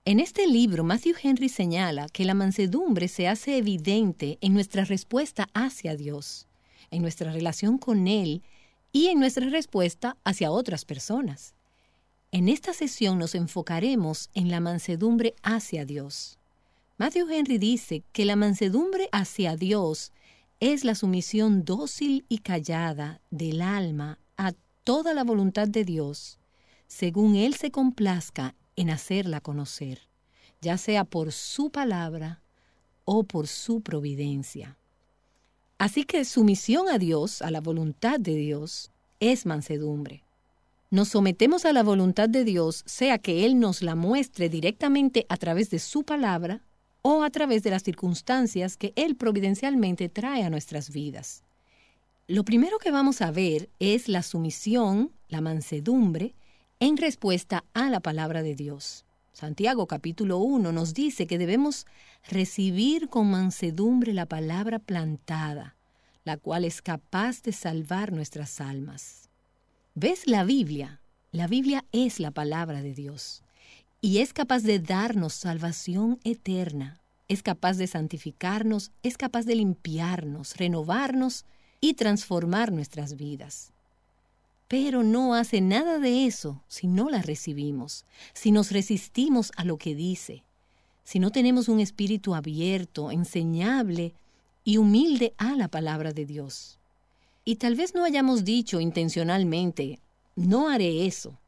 [SPEAKER 6] En este libro, Matthew Henry señala que la mansedumbre se hace evidente en nuestra respuesta hacia Dios, en nuestra relación con Él y en nuestra respuesta hacia otras personas. En esta sesión nos enfocaremos en la mansedumbre hacia Dios. Matthew Henry dice que la mansedumbre hacia Dios es la sumisión dócil y callada del alma a toda la voluntad de Dios, según Él se complazca en hacerla conocer, ya sea por su palabra o por su providencia. Así que sumisión a Dios, a la voluntad de Dios, es mansedumbre. Nos sometemos a la voluntad de Dios, sea que Él nos la muestre directamente a través de su palabra o a través de las circunstancias que Él providencialmente trae a nuestras vidas. Lo primero que vamos a ver es la sumisión, la mansedumbre, en respuesta a la palabra de Dios. Santiago capítulo 1 nos dice que debemos recibir con mansedumbre la palabra plantada, la cual es capaz de salvar nuestras almas. ¿Ves la Biblia? La Biblia es la palabra de Dios y es capaz de darnos salvación eterna, es capaz de santificarnos, es capaz de limpiarnos, renovarnos y transformar nuestras vidas. Pero no hace nada de eso si no la recibimos, si nos resistimos a lo que dice, si no tenemos un espíritu abierto, enseñable y humilde a la palabra de Dios. Y tal vez no hayamos dicho intencionalmente, no haré eso,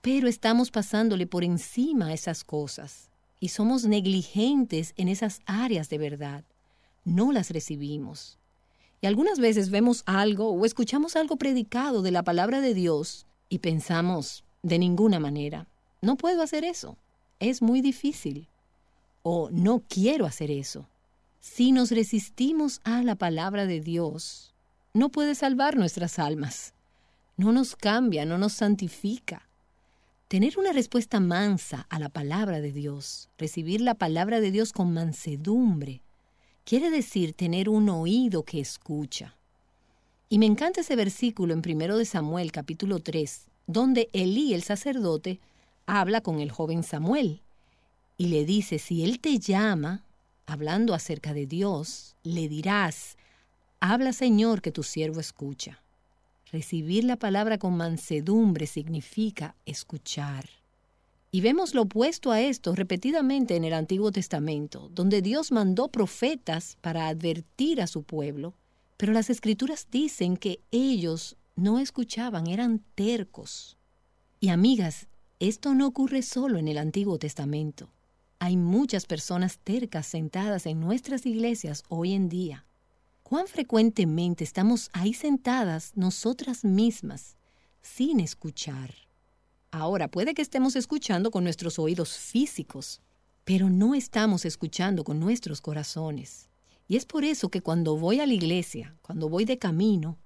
[SPEAKER 6] pero estamos pasándole por encima a esas cosas y somos negligentes en esas áreas de verdad. No las recibimos. Y algunas veces vemos algo o escuchamos algo predicado de la palabra de Dios y pensamos, de ninguna manera, no puedo hacer eso, es muy difícil. O no quiero hacer eso. Si nos resistimos a la palabra de Dios, no puede salvar nuestras almas. No nos cambia, no nos santifica. Tener una respuesta mansa a la palabra de Dios, recibir la palabra de Dios con mansedumbre, quiere decir tener un oído que escucha. Y me encanta ese versículo en 1 de Samuel capítulo 3, donde Elí el sacerdote habla con el joven Samuel y le dice, si él te llama, hablando acerca de Dios, le dirás, habla Señor que tu siervo escucha. Recibir la palabra con mansedumbre significa escuchar. Y vemos lo opuesto a esto repetidamente en el Antiguo Testamento, donde Dios mandó profetas para advertir a su pueblo, pero las escrituras dicen que ellos no escuchaban, eran tercos. Y amigas, esto no ocurre solo en el Antiguo Testamento. Hay muchas personas tercas sentadas en nuestras iglesias hoy en día. ¿Cuán frecuentemente estamos ahí sentadas nosotras mismas sin escuchar? Ahora, puede que estemos escuchando con nuestros oídos físicos, pero no estamos escuchando con nuestros corazones. Y es por eso que cuando voy a la iglesia, cuando voy de camino,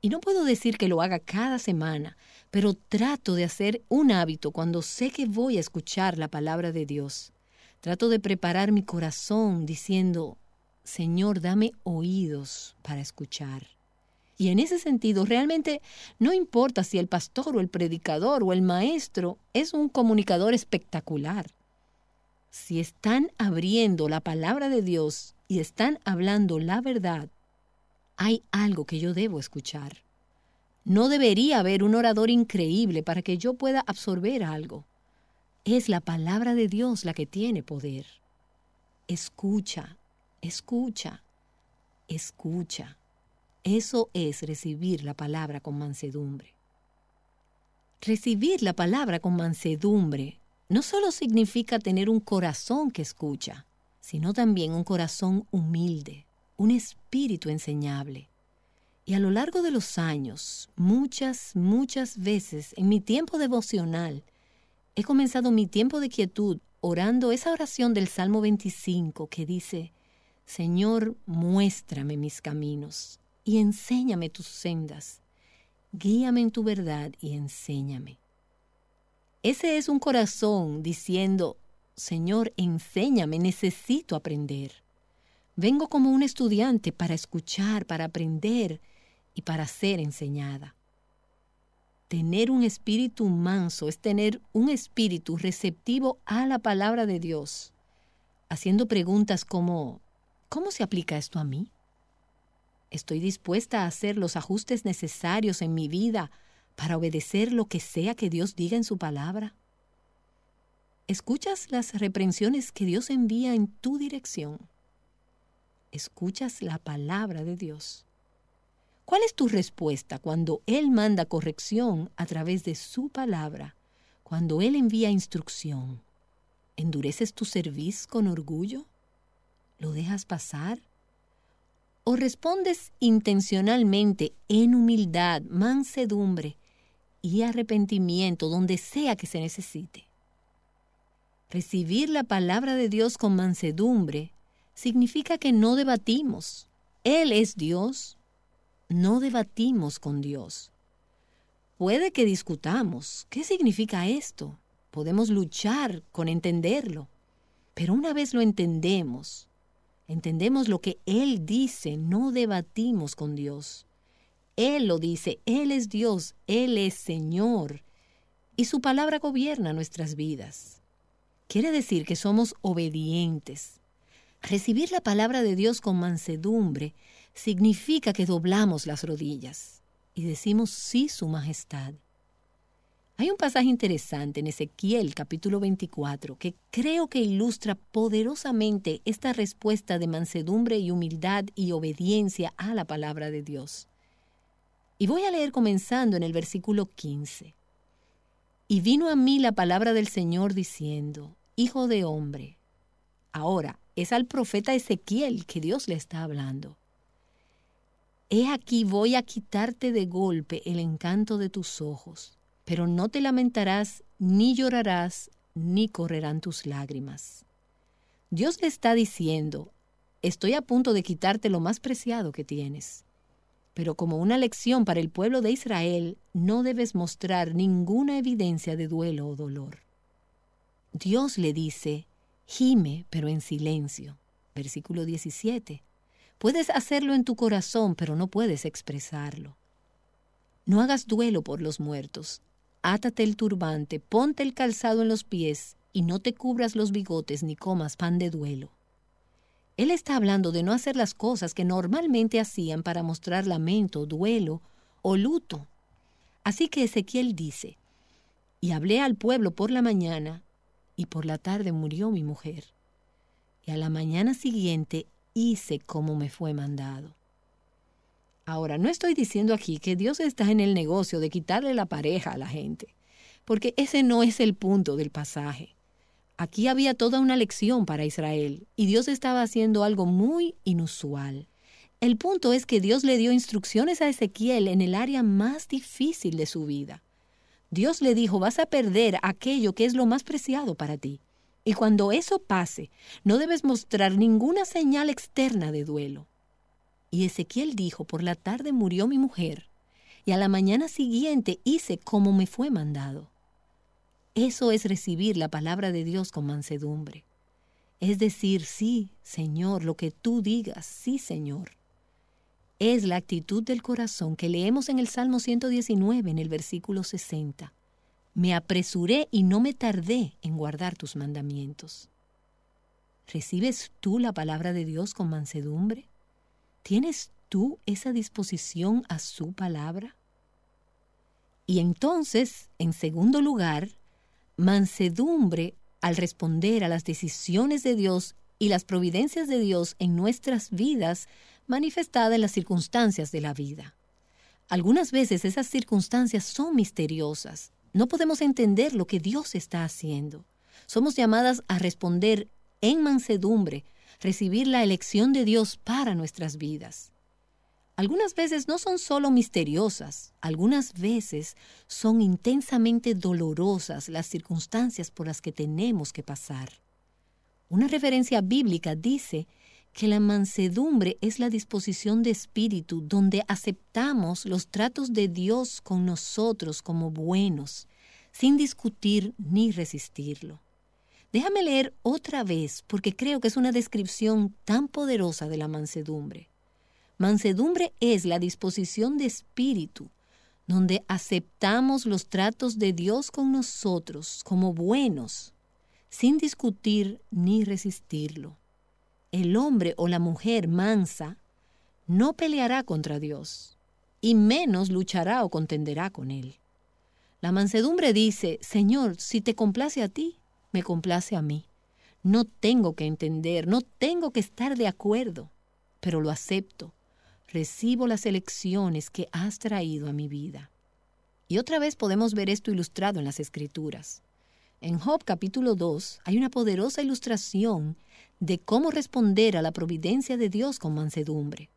[SPEAKER 6] y no puedo decir que lo haga cada semana, pero trato de hacer un hábito cuando sé que voy a escuchar la palabra de Dios. Trato de preparar mi corazón diciendo, Señor, dame oídos para escuchar. Y en ese sentido, realmente no importa si el pastor o el predicador o el maestro es un comunicador espectacular. Si están abriendo la palabra de Dios y están hablando la verdad, hay algo que yo debo escuchar. No debería haber un orador increíble para que yo pueda absorber algo. Es la palabra de Dios la que tiene poder. Escucha, escucha, escucha. Eso es recibir la palabra con mansedumbre. Recibir la palabra con mansedumbre no solo significa tener un corazón que escucha, sino también un corazón humilde, un espíritu enseñable. Y a lo largo de los años, muchas, muchas veces en mi tiempo devocional, he comenzado mi tiempo de quietud orando esa oración del Salmo 25 que dice, Señor, muéstrame mis caminos y enséñame tus sendas. Guíame en tu verdad y enséñame. Ese es un corazón diciendo, Señor, enséñame, necesito aprender. Vengo como un estudiante para escuchar, para aprender y para ser enseñada. Tener un espíritu manso es tener un espíritu receptivo a la palabra de Dios, haciendo preguntas como, ¿cómo se aplica esto a mí? Estoy dispuesta a hacer los ajustes necesarios en mi vida para obedecer lo que sea que Dios diga en su palabra. ¿Escuchas las reprensiones que Dios envía en tu dirección? ¿Escuchas la palabra de Dios? ¿Cuál es tu respuesta cuando Él manda corrección a través de su palabra, cuando Él envía instrucción? ¿Endureces tu cerviz con orgullo? ¿Lo dejas pasar? o respondes intencionalmente en humildad, mansedumbre y arrepentimiento donde sea que se necesite. Recibir la palabra de Dios con mansedumbre significa que no debatimos. Él es Dios. No debatimos con Dios. Puede que discutamos. ¿Qué significa esto? Podemos luchar con entenderlo. Pero una vez lo entendemos, entendemos lo que Él dice, no debatimos con Dios. Él lo dice, Él es Dios, Él es Señor, y su palabra gobierna nuestras vidas. Quiere decir que somos obedientes. Recibir la palabra de Dios con mansedumbre significa que doblamos las rodillas y decimos sí, Su Majestad. Hay un pasaje interesante en Ezequiel capítulo 24 que creo que ilustra poderosamente esta respuesta de mansedumbre y humildad y obediencia a la palabra de Dios. Y voy a leer comenzando en el versículo 15. Y vino a mí la palabra del Señor diciendo, Hijo de hombre. Ahora, es al profeta Ezequiel que Dios le está hablando. He aquí voy a quitarte de golpe el encanto de tus ojos pero no te lamentarás, ni llorarás, ni correrán tus lágrimas. Dios le está diciendo, estoy a punto de quitarte lo más preciado que tienes. Pero como una lección para el pueblo de Israel, no debes mostrar ninguna evidencia de duelo o dolor. Dios le dice, gime, pero en silencio. Versículo 17. Puedes hacerlo en tu corazón, pero no puedes expresarlo. No hagas duelo por los muertos, átate el turbante, ponte el calzado en los pies y no te cubras los bigotes ni comas pan de duelo. Él está hablando de no hacer las cosas que normalmente hacían para mostrar lamento, duelo o luto. Así que Ezequiel dice, y hablé al pueblo por la mañana, y por la tarde murió mi mujer. Y a la mañana siguiente hice como me fue mandado. Ahora, no estoy diciendo aquí que Dios está en el negocio de quitarle la pareja a la gente, porque ese no es el punto del pasaje. Aquí había toda una lección para Israel y Dios estaba haciendo algo muy inusual. El punto es que Dios le dio instrucciones a Ezequiel en el área más difícil de su vida. Dios le dijo, vas a perder aquello que es lo más preciado para ti. Y cuando eso pase, no debes mostrar ninguna señal externa de duelo. Y Ezequiel dijo, por la tarde murió mi mujer, y a la mañana siguiente hice como me fue mandado. Eso es recibir la palabra de Dios con mansedumbre. Es decir, sí, Señor, lo que tú digas, sí, Señor. Es la actitud del corazón que leemos en el Salmo 119, en el versículo 60. Me apresuré y no me tardé en guardar tus mandamientos. ¿Recibes tú la palabra de Dios con mansedumbre? ¿Tienes tú esa disposición a su palabra? Y entonces, en segundo lugar, mansedumbre al responder a las decisiones de Dios y las providencias de Dios en nuestras vidas manifestada en las circunstancias de la vida. Algunas veces esas circunstancias son misteriosas. No podemos entender lo que Dios está haciendo. Somos llamadas a responder en mansedumbre recibir la elección de Dios para nuestras vidas. Algunas veces no son solo misteriosas, algunas veces son intensamente dolorosas las circunstancias por las que tenemos que pasar. Una referencia bíblica dice que la mansedumbre es la disposición de espíritu donde aceptamos los tratos de Dios con nosotros como buenos, sin discutir ni resistirlo. Déjame leer otra vez porque creo que es una descripción tan poderosa de la mansedumbre. Mansedumbre es la disposición de espíritu, donde aceptamos los tratos de Dios con nosotros como buenos, sin discutir ni resistirlo. El hombre o la mujer mansa no peleará contra Dios, y menos luchará o contenderá con Él. La mansedumbre dice, Señor, si te complace a ti, me complace a mí. No tengo que entender, no tengo que estar de acuerdo, pero lo acepto. Recibo las elecciones que has traído a mi vida. Y otra vez podemos ver esto ilustrado en las Escrituras. En Job capítulo 2 hay una poderosa ilustración de cómo responder a la providencia de Dios con mansedumbre.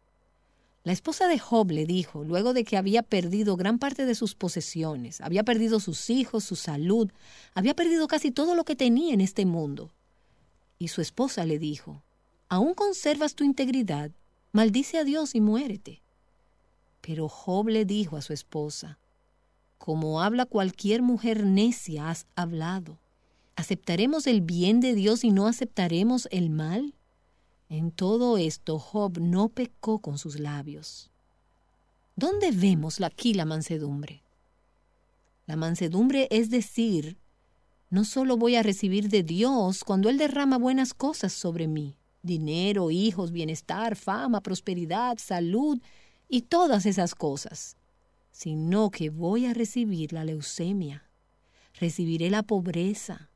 [SPEAKER 6] La esposa de Job le dijo, luego de que había perdido gran parte de sus posesiones, había perdido sus hijos, su salud, había perdido casi todo lo que tenía en este mundo. Y su esposa le dijo, ¿aún conservas tu integridad? Maldice a Dios y muérete. Pero Job le dijo a su esposa, como habla cualquier mujer necia has hablado. ¿Aceptaremos el bien de Dios y no aceptaremos el mal? En todo esto Job no pecó con sus labios. ¿Dónde vemos aquí la mansedumbre? La mansedumbre es decir, no solo voy a recibir de Dios cuando Él derrama buenas cosas sobre mí, dinero, hijos, bienestar, fama, prosperidad, salud y todas esas cosas, sino que voy a recibir la leucemia, recibiré la pobreza,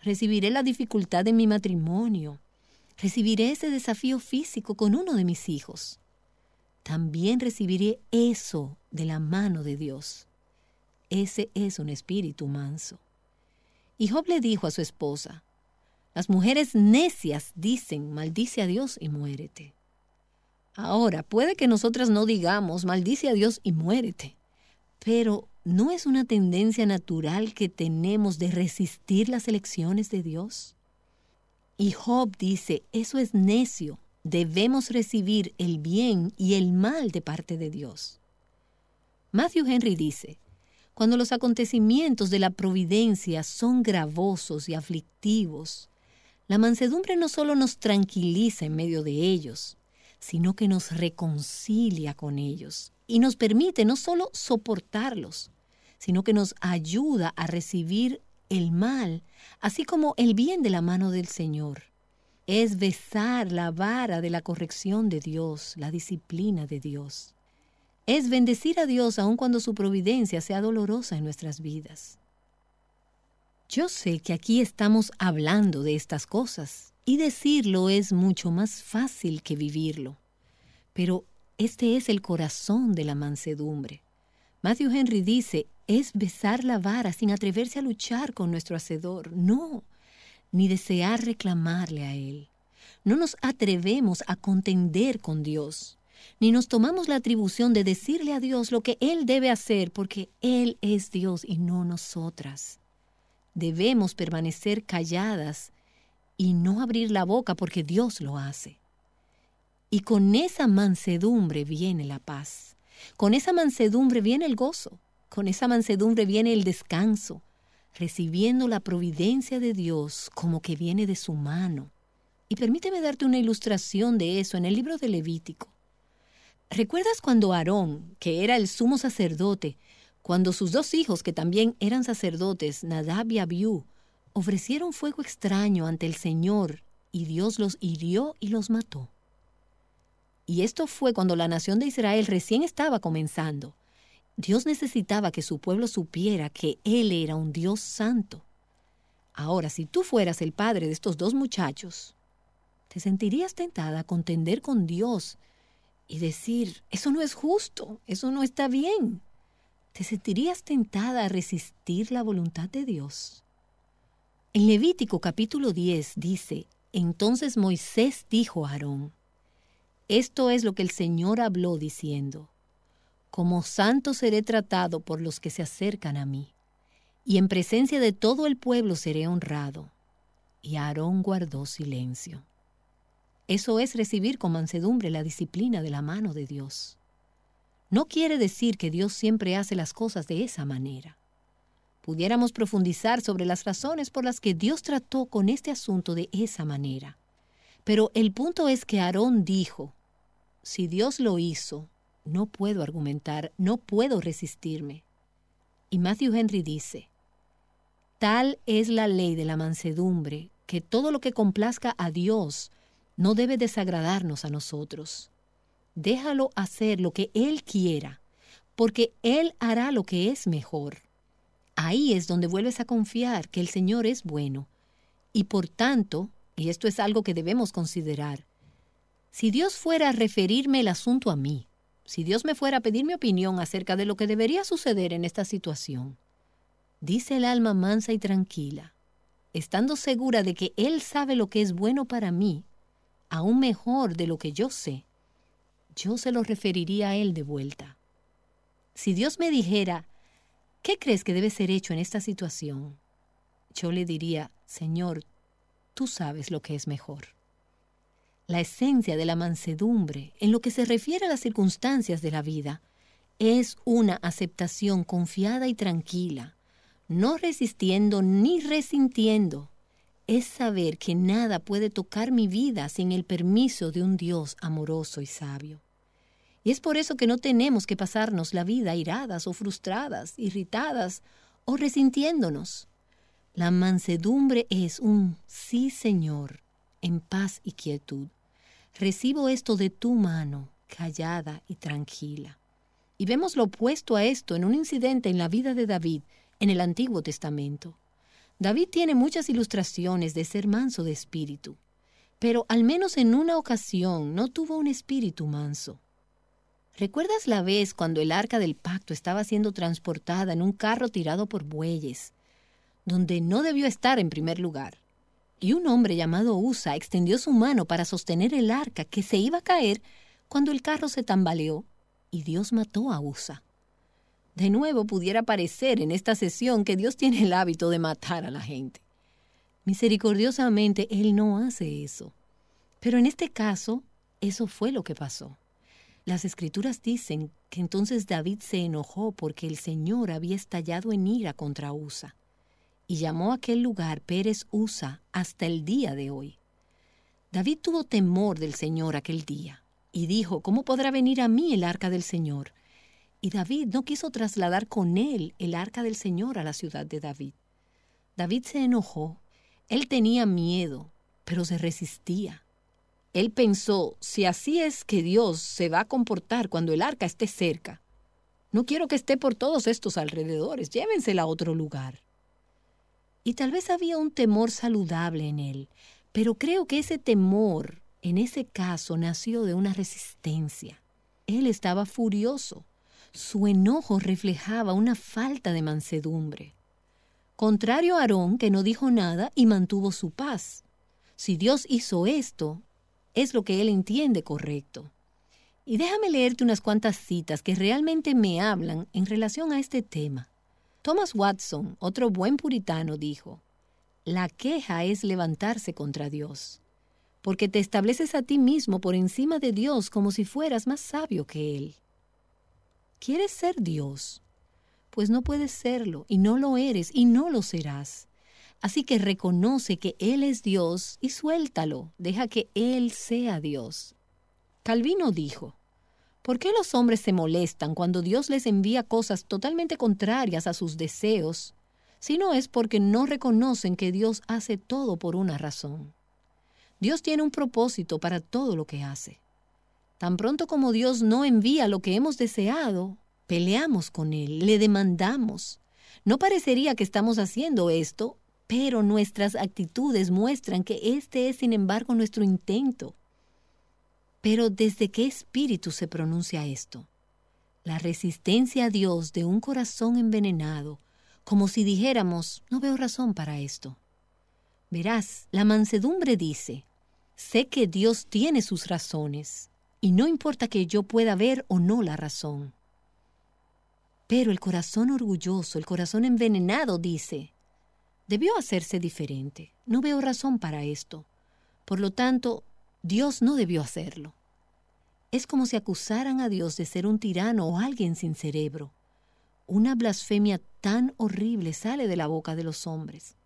[SPEAKER 6] recibiré la dificultad de mi matrimonio, recibiré ese desafío físico con uno de mis hijos. También recibiré eso de la mano de Dios. Ese es un espíritu manso. Y Job le dijo a su esposa, las mujeres necias dicen, maldice a Dios y muérete. Ahora, puede que nosotras no digamos, maldice a Dios y muérete, pero ¿no es una tendencia natural que tenemos de resistir las elecciones de Dios? Y Job dice, eso es necio, debemos recibir el bien y el mal de parte de Dios. Matthew Henry dice, cuando los acontecimientos de la providencia son gravosos y aflictivos, la mansedumbre no solo nos tranquiliza en medio de ellos, sino que nos reconcilia con ellos y nos permite no solo soportarlos, sino que nos ayuda a recibir el mal, así como el bien de la mano del Señor. Es besar la vara de la corrección de Dios, la disciplina de Dios. Es bendecir a Dios aun cuando su providencia sea dolorosa en nuestras vidas. Yo sé que aquí estamos hablando de estas cosas y decirlo es mucho más fácil que vivirlo, pero este es el corazón de la mansedumbre. Matthew Henry dice, es besar la vara sin atreverse a luchar con nuestro Hacedor, no, ni desear reclamarle a Él. No nos atrevemos a contender con Dios, ni nos tomamos la atribución de decirle a Dios lo que Él debe hacer, porque Él es Dios y no nosotras. Debemos permanecer calladas y no abrir la boca porque Dios lo hace. Y con esa mansedumbre viene la paz. Con esa mansedumbre viene el gozo, con esa mansedumbre viene el descanso, recibiendo la providencia de Dios como que viene de su mano. Y permíteme darte una ilustración de eso en el libro de Levítico. ¿Recuerdas cuando Aarón, que era el sumo sacerdote, cuando sus dos hijos, que también eran sacerdotes, Nadab y Abiú, ofrecieron fuego extraño ante el Señor y Dios los hirió y los mató? Y esto fue cuando la nación de Israel recién estaba comenzando. Dios necesitaba que su pueblo supiera que Él era un Dios santo. Ahora, si tú fueras el padre de estos dos muchachos, te sentirías tentada a contender con Dios y decir, eso no es justo, eso no está bien. ¿Te sentirías tentada a resistir la voluntad de Dios? En Levítico capítulo 10 dice, entonces Moisés dijo a Aarón, esto es lo que el Señor habló diciendo, como santo seré tratado por los que se acercan a mí, y en presencia de todo el pueblo seré honrado. Y Aarón guardó silencio. Eso es recibir con mansedumbre la disciplina de la mano de Dios. No quiere decir que Dios siempre hace las cosas de esa manera. Pudiéramos profundizar sobre las razones por las que Dios trató con este asunto de esa manera. Pero el punto es que Aarón dijo, si Dios lo hizo, no puedo argumentar, no puedo resistirme. Y Matthew Henry dice, tal es la ley de la mansedumbre, que todo lo que complazca a Dios no debe desagradarnos a nosotros. Déjalo hacer lo que Él quiera, porque Él hará lo que es mejor. Ahí es donde vuelves a confiar que el Señor es bueno. Y por tanto, y esto es algo que debemos considerar, si Dios fuera a referirme el asunto a mí, si Dios me fuera a pedir mi opinión acerca de lo que debería suceder en esta situación, dice el alma mansa y tranquila, estando segura de que Él sabe lo que es bueno para mí, aún mejor de lo que yo sé, yo se lo referiría a él de vuelta. Si Dios me dijera, ¿qué crees que debe ser hecho en esta situación? Yo le diría, Señor, tú sabes lo que es mejor. La esencia de la mansedumbre, en lo que se refiere a las circunstancias de la vida, es una aceptación confiada y tranquila, no resistiendo ni resintiendo. Es saber que nada puede tocar mi vida sin el permiso de un Dios amoroso y sabio. Y es por eso que no tenemos que pasarnos la vida iradas o frustradas, irritadas o resintiéndonos. La mansedumbre es un sí, Señor, en paz y quietud. Recibo esto de tu mano, callada y tranquila. Y vemos lo opuesto a esto en un incidente en la vida de David en el Antiguo Testamento. David tiene muchas ilustraciones de ser manso de espíritu, pero al menos en una ocasión no tuvo un espíritu manso. ¿Recuerdas la vez cuando el arca del pacto estaba siendo transportada en un carro tirado por bueyes, donde no debió estar en primer lugar? Y un hombre llamado Usa extendió su mano para sostener el arca que se iba a caer cuando el carro se tambaleó y Dios mató a Usa. De nuevo pudiera parecer en esta sesión que Dios tiene el hábito de matar a la gente. Misericordiosamente Él no hace eso. Pero en este caso, eso fue lo que pasó. Las escrituras dicen que entonces David se enojó porque el Señor había estallado en ira contra Usa y llamó aquel lugar Pérez Usa hasta el día de hoy. David tuvo temor del Señor aquel día y dijo, ¿cómo podrá venir a mí el arca del Señor? Y David no quiso trasladar con él el arca del Señor a la ciudad de David. David se enojó, él tenía miedo, pero se resistía. Él pensó, si así es que Dios se va a comportar cuando el arca esté cerca, no quiero que esté por todos estos alrededores, llévensela a otro lugar. Y tal vez había un temor saludable en él, pero creo que ese temor, en ese caso, nació de una resistencia. Él estaba furioso. Su enojo reflejaba una falta de mansedumbre. Contrario a Aarón, que no dijo nada y mantuvo su paz. Si Dios hizo esto, es lo que él entiende correcto. Y déjame leerte unas cuantas citas que realmente me hablan en relación a este tema. Thomas Watson, otro buen puritano, dijo, La queja es levantarse contra Dios, porque te estableces a ti mismo por encima de Dios como si fueras más sabio que Él. ¿Quieres ser Dios? Pues no puedes serlo, y no lo eres, y no lo serás. Así que reconoce que Él es Dios y suéltalo, deja que Él sea Dios. Calvino dijo, ¿por qué los hombres se molestan cuando Dios les envía cosas totalmente contrarias a sus deseos, si no es porque no reconocen que Dios hace todo por una razón? Dios tiene un propósito para todo lo que hace. Tan pronto como Dios no envía lo que hemos deseado, peleamos con Él, le demandamos. No parecería que estamos haciendo esto pero nuestras actitudes muestran que este es, sin embargo, nuestro intento. Pero ¿desde qué espíritu se pronuncia esto? La resistencia a Dios de un corazón envenenado, como si dijéramos, no veo razón para esto. Verás, la mansedumbre dice, sé que Dios tiene sus razones, y no importa que yo pueda ver o no la razón. Pero el corazón orgulloso, el corazón envenenado dice, debió hacerse diferente. No veo razón para esto. Por lo tanto, Dios no debió hacerlo. Es como si acusaran a Dios de ser un tirano o alguien sin cerebro. Una blasfemia tan horrible sale de la boca de los hombres.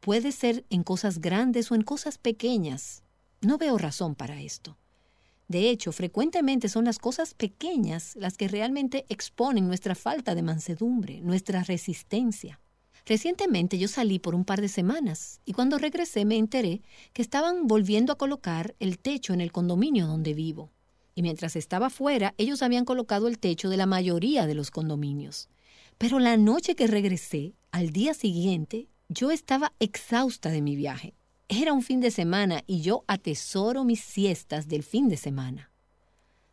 [SPEAKER 6] Puede ser en cosas grandes o en cosas pequeñas. No veo razón para esto. De hecho, frecuentemente son las cosas pequeñas las que realmente exponen nuestra falta de mansedumbre, nuestra resistencia. Recientemente yo salí por un par de semanas y cuando regresé me enteré que estaban volviendo a colocar el techo en el condominio donde vivo. Y mientras estaba fuera, ellos habían colocado el techo de la mayoría de los condominios. Pero la noche que regresé, al día siguiente, yo estaba exhausta de mi viaje. Era un fin de semana y yo atesoro mis siestas del fin de semana.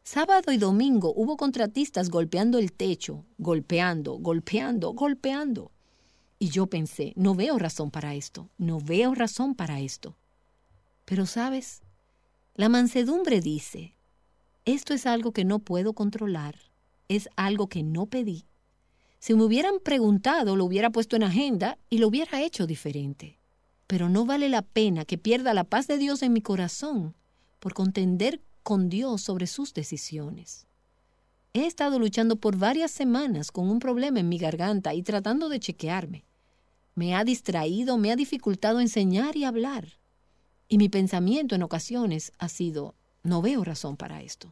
[SPEAKER 6] Sábado y domingo hubo contratistas golpeando el techo, golpeando, golpeando, golpeando. Y yo pensé, no veo razón para esto, no veo razón para esto. Pero sabes, la mansedumbre dice, Esto es algo que no puedo controlar, es algo que no pedí. Si me hubieran preguntado, lo hubiera puesto en agenda y lo hubiera hecho diferente. Pero no vale la pena que pierda la paz de Dios en mi corazón por contender con Dios sobre sus decisiones. He estado luchando por varias semanas con un problema en mi garganta y tratando de chequearme. Me ha distraído, me ha dificultado enseñar y hablar. Y mi pensamiento en ocasiones ha sido, no veo razón para esto.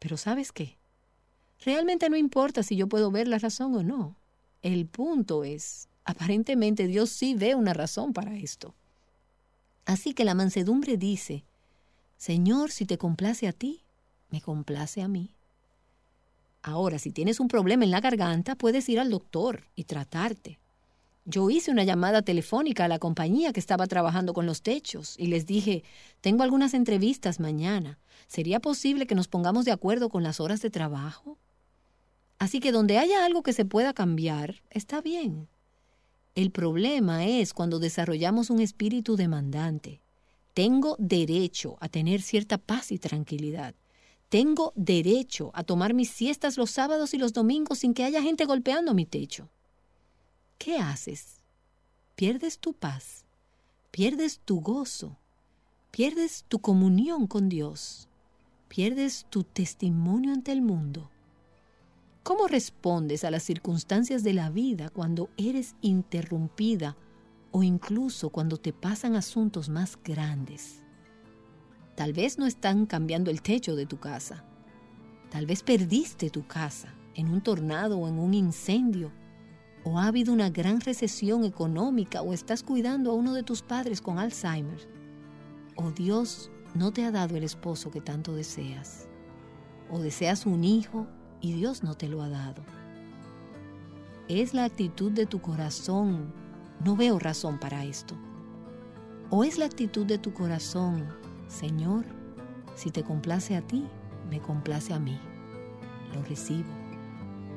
[SPEAKER 6] Pero ¿sabes qué? Realmente no importa si yo puedo ver la razón o no. El punto es, aparentemente Dios sí ve una razón para esto. Así que la mansedumbre dice, Señor, si te complace a ti, me complace a mí. Ahora, si tienes un problema en la garganta, puedes ir al doctor y tratarte. Yo hice una llamada telefónica a la compañía que estaba trabajando con los techos y les dije, tengo algunas entrevistas mañana. ¿Sería posible que nos pongamos de acuerdo con las horas de trabajo? Así que donde haya algo que se pueda cambiar, está bien. El problema es cuando desarrollamos un espíritu demandante. Tengo derecho a tener cierta paz y tranquilidad. Tengo derecho a tomar mis siestas los sábados y los domingos sin que haya gente golpeando mi techo. ¿Qué haces? Pierdes tu paz, pierdes tu gozo, pierdes tu comunión con Dios, pierdes tu testimonio ante el mundo. ¿Cómo respondes a las circunstancias de la vida cuando eres interrumpida o incluso cuando te pasan asuntos más grandes. Tal vez no están cambiando el techo de tu casa. Tal vez perdiste tu casa en un tornado o en un incendio. O ha habido una gran recesión económica o estás cuidando a uno de tus padres con Alzheimer. O Dios no te ha dado el esposo que tanto deseas. O deseas un hijo y Dios no te lo ha dado. Es la actitud de tu corazón no veo razón para esto. ¿O es la actitud de tu corazón, Señor, si te complace a ti, me complace a mí? Lo recibo.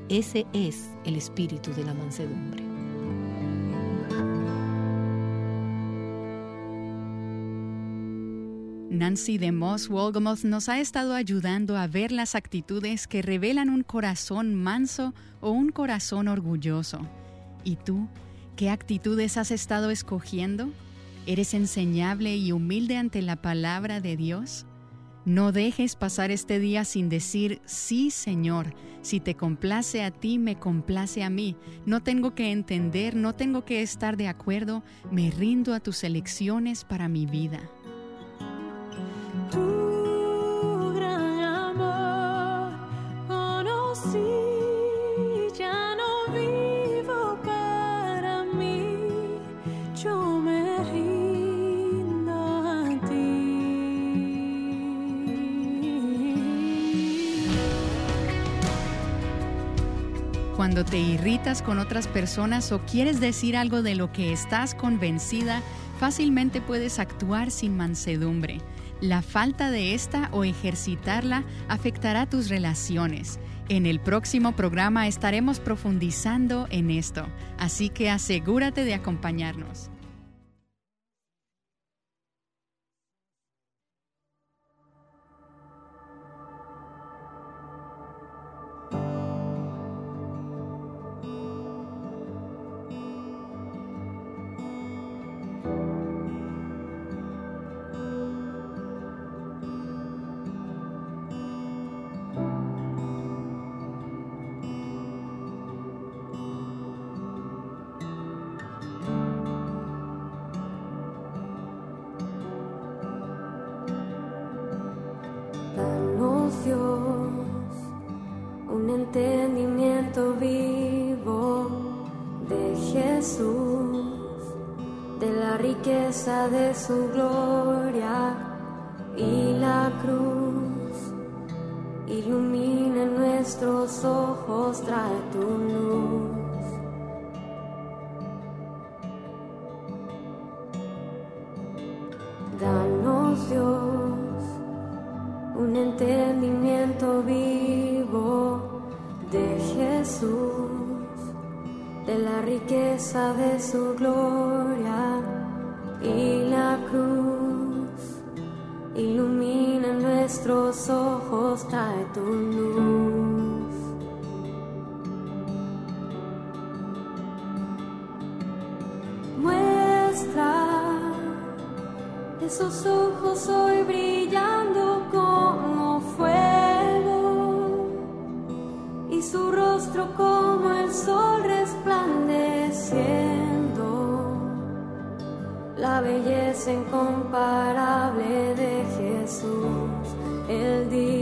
[SPEAKER 6] Ese es el espíritu de la mansedumbre.
[SPEAKER 5] Nancy de Moss Wolgamoth nos ha estado ayudando a ver las actitudes que revelan un corazón manso o un corazón orgulloso. ¿Y tú? ¿Qué actitudes has estado escogiendo? ¿Eres enseñable y humilde ante la palabra de Dios? No dejes pasar este día sin decir, sí Señor, si te complace a ti, me complace a mí. No tengo que entender, no tengo que estar de acuerdo, me rindo a tus elecciones para mi vida.
[SPEAKER 4] Tu
[SPEAKER 5] Cuando te irritas con otras personas o quieres decir algo de lo que estás convencida, fácilmente puedes actuar sin mansedumbre. La falta de esta o ejercitarla afectará tus relaciones. En el próximo programa estaremos profundizando en esto, así que asegúrate de acompañarnos.
[SPEAKER 4] sus ojos hoy brillando como fuego y su rostro como el sol resplandeciendo. La belleza incomparable de Jesús, el día.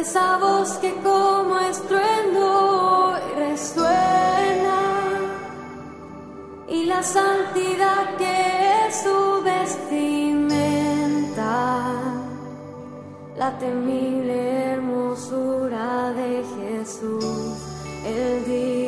[SPEAKER 4] Esa voz que como estruendo resuena. Y la santidad que es su vestimenta, la temible hermosura de Jesús, el digno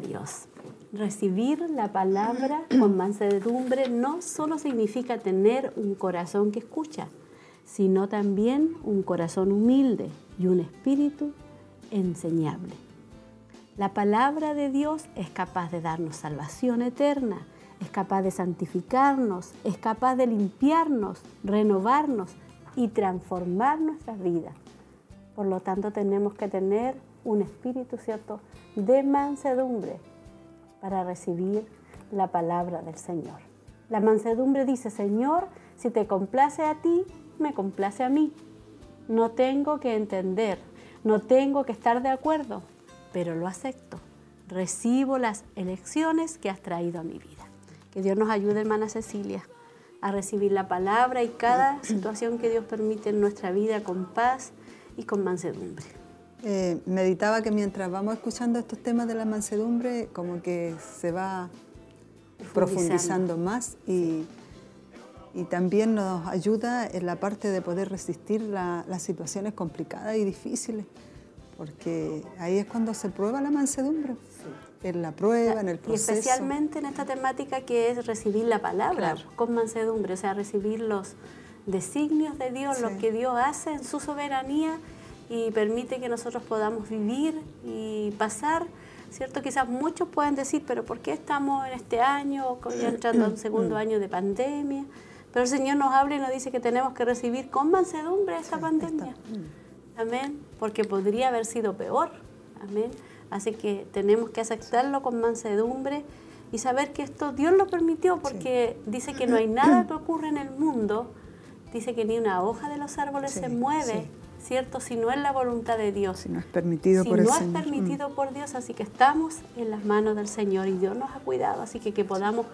[SPEAKER 4] Dios.
[SPEAKER 2] Recibir la palabra con mansedumbre no solo significa tener un corazón que escucha, sino también un corazón humilde y un espíritu enseñable. La palabra de Dios es capaz de darnos salvación eterna, es capaz de santificarnos, es capaz de limpiarnos, renovarnos y transformar nuestras vidas. Por lo tanto, tenemos que tener un espíritu, ¿cierto?, de mansedumbre para recibir la palabra del Señor. La mansedumbre dice, Señor, si te complace a ti, me complace a mí. No tengo que entender, no tengo que estar de acuerdo, pero lo acepto. Recibo las elecciones que has traído a mi vida. Que Dios nos ayude, hermana Cecilia, a recibir la palabra y cada situación que Dios permite en nuestra vida con paz y con mansedumbre.
[SPEAKER 3] Eh, meditaba que mientras vamos escuchando estos temas de la mansedumbre, como que se va profundizando más y, y también nos ayuda en la parte de poder resistir la- las situaciones complicadas y difíciles, porque ahí es cuando se prueba la mansedumbre, en la prueba, en el
[SPEAKER 2] Y
[SPEAKER 3] proceso.
[SPEAKER 2] especialmente en esta temática que es recibir la palabra
[SPEAKER 3] Claro.
[SPEAKER 2] con mansedumbre, o sea, recibir los designios de Dios, lo
[SPEAKER 3] Sí.
[SPEAKER 2] que Dios hace en su soberanía y permite que nosotros podamos vivir y pasar, ¿cierto? Quizás muchos puedan decir, pero ¿por qué estamos en este año, ya entrando a un segundo año de pandemia? Pero el Señor nos habla y nos dice que tenemos que recibir con mansedumbre esta pandemia. Amén. Porque podría haber sido peor. Amén. Así que tenemos que aceptarlo con mansedumbre y saber que esto Dios lo permitió porque dice que no hay nada que ocurre en el mundo. Dice que ni una hoja de los árboles
[SPEAKER 3] Sí,
[SPEAKER 2] se mueve, ¿cierto? Si no es la voluntad de Dios.
[SPEAKER 3] Si no es permitido
[SPEAKER 2] si
[SPEAKER 3] por el
[SPEAKER 2] no
[SPEAKER 3] Señor.
[SPEAKER 2] es permitido por Dios, así que estamos en las manos del Señor y Dios nos ha cuidado, así que que podamos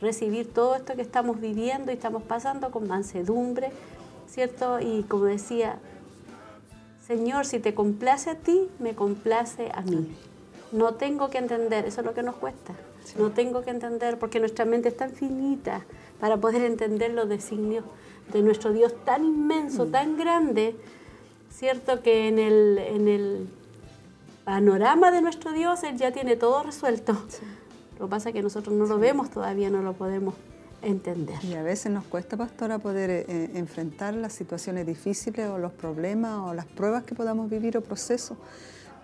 [SPEAKER 2] recibir todo esto que estamos viviendo y estamos pasando con mansedumbre, ¿cierto? Y como decía, Señor, si te complace a ti, me complace a mí. No tengo que entender, eso es lo que nos cuesta. No tengo que entender porque nuestra mente es tan finita para poder entender los designios de nuestro Dios tan inmenso,
[SPEAKER 3] Mm.
[SPEAKER 2] tan grande, ¿cierto? Que en el, en el panorama de nuestro Dios Él ya tiene todo resuelto. Lo que pasa es que nosotros no lo vemos todavía, no lo podemos entender.
[SPEAKER 3] Y a veces nos cuesta, pastora, poder eh, enfrentar las situaciones difíciles o los problemas o las pruebas que podamos vivir o procesos,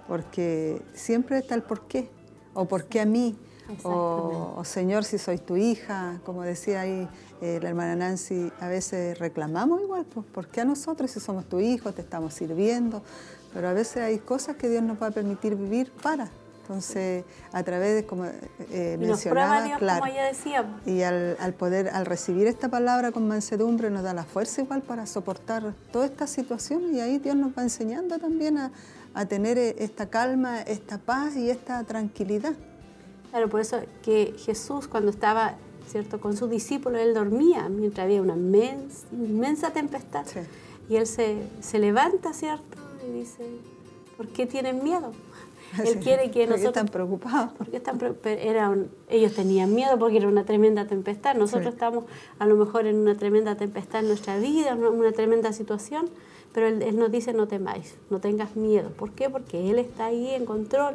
[SPEAKER 3] porque siempre está el por qué, o por qué a mí, o, o, Señor, si soy tu hija, como decía ahí eh, la hermana Nancy, a veces reclamamos igual, pues, ¿por qué a nosotros si somos tu hijo, te estamos sirviendo? Pero a veces hay cosas que Dios nos va a permitir vivir para. Entonces, a través de, como eh,
[SPEAKER 2] Y
[SPEAKER 3] mencionaba,
[SPEAKER 2] Dios,
[SPEAKER 3] claro,
[SPEAKER 2] como ella decía,
[SPEAKER 3] y al, al poder, al recibir esta palabra con mansedumbre, nos da la fuerza igual para soportar toda esta situación y ahí Dios nos va enseñando también a, a tener eh, esta calma, esta paz y esta tranquilidad.
[SPEAKER 2] Claro, por eso que Jesús cuando estaba, ¿cierto?, con sus discípulos, él dormía mientras había una inmensa, inmensa tempestad.
[SPEAKER 3] Sí.
[SPEAKER 2] Y él se, se levanta, ¿cierto? Y dice, ¿por qué tienen miedo? Él
[SPEAKER 3] Sí.
[SPEAKER 2] quiere que
[SPEAKER 3] ¿Por qué
[SPEAKER 2] nosotros...
[SPEAKER 3] están preocupados?
[SPEAKER 2] Porque están era un- ellos tenían miedo porque era una tremenda tempestad. Nosotros
[SPEAKER 3] Sí.
[SPEAKER 2] estamos a lo mejor en una tremenda tempestad en nuestra vida, una, una tremenda situación, pero él, Él nos dice no temáis, no tengas miedo. ¿Por qué? Porque Él está ahí en control.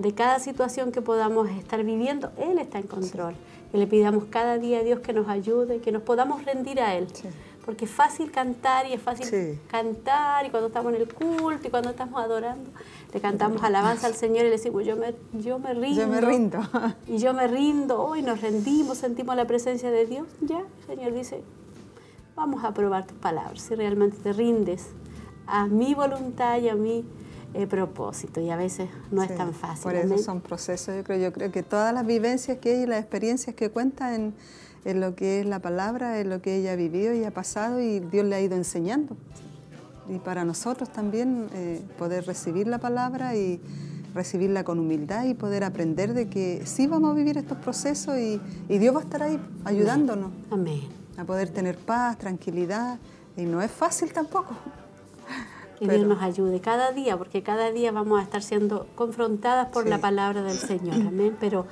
[SPEAKER 2] De cada situación que podamos estar viviendo, Él está en control. Que le pidamos cada día a Dios que nos ayude, que nos podamos rendir a Él. Porque es fácil cantar y es fácil cantar y cuando estamos en el culto y cuando estamos adorando, le cantamos alabanza al Señor y le decimos, yo me, yo me rindo.
[SPEAKER 3] Yo me rindo.
[SPEAKER 2] y yo me rindo, hoy nos rendimos, sentimos la presencia de Dios. Ya, el Señor dice, vamos a probar tus palabras, si realmente te rindes a mi voluntad y a mi eh, propósito. Y a veces no es tan fácil.
[SPEAKER 3] Por eso son procesos, yo creo, yo creo que todas las vivencias que hay y las experiencias que cuenta en, en lo que es la palabra, en lo que ella ha vivido y ha pasado y Dios le ha ido enseñando. Y para nosotros también eh, poder recibir la palabra y recibirla con humildad y poder aprender de que sí vamos a vivir estos procesos y, y Dios va a estar ahí ayudándonos.
[SPEAKER 2] Amén
[SPEAKER 3] a poder tener paz, tranquilidad, y no es fácil tampoco.
[SPEAKER 2] Que Dios nos ayude cada día, porque cada día vamos a estar siendo confrontadas por la palabra del Señor, amén. Pero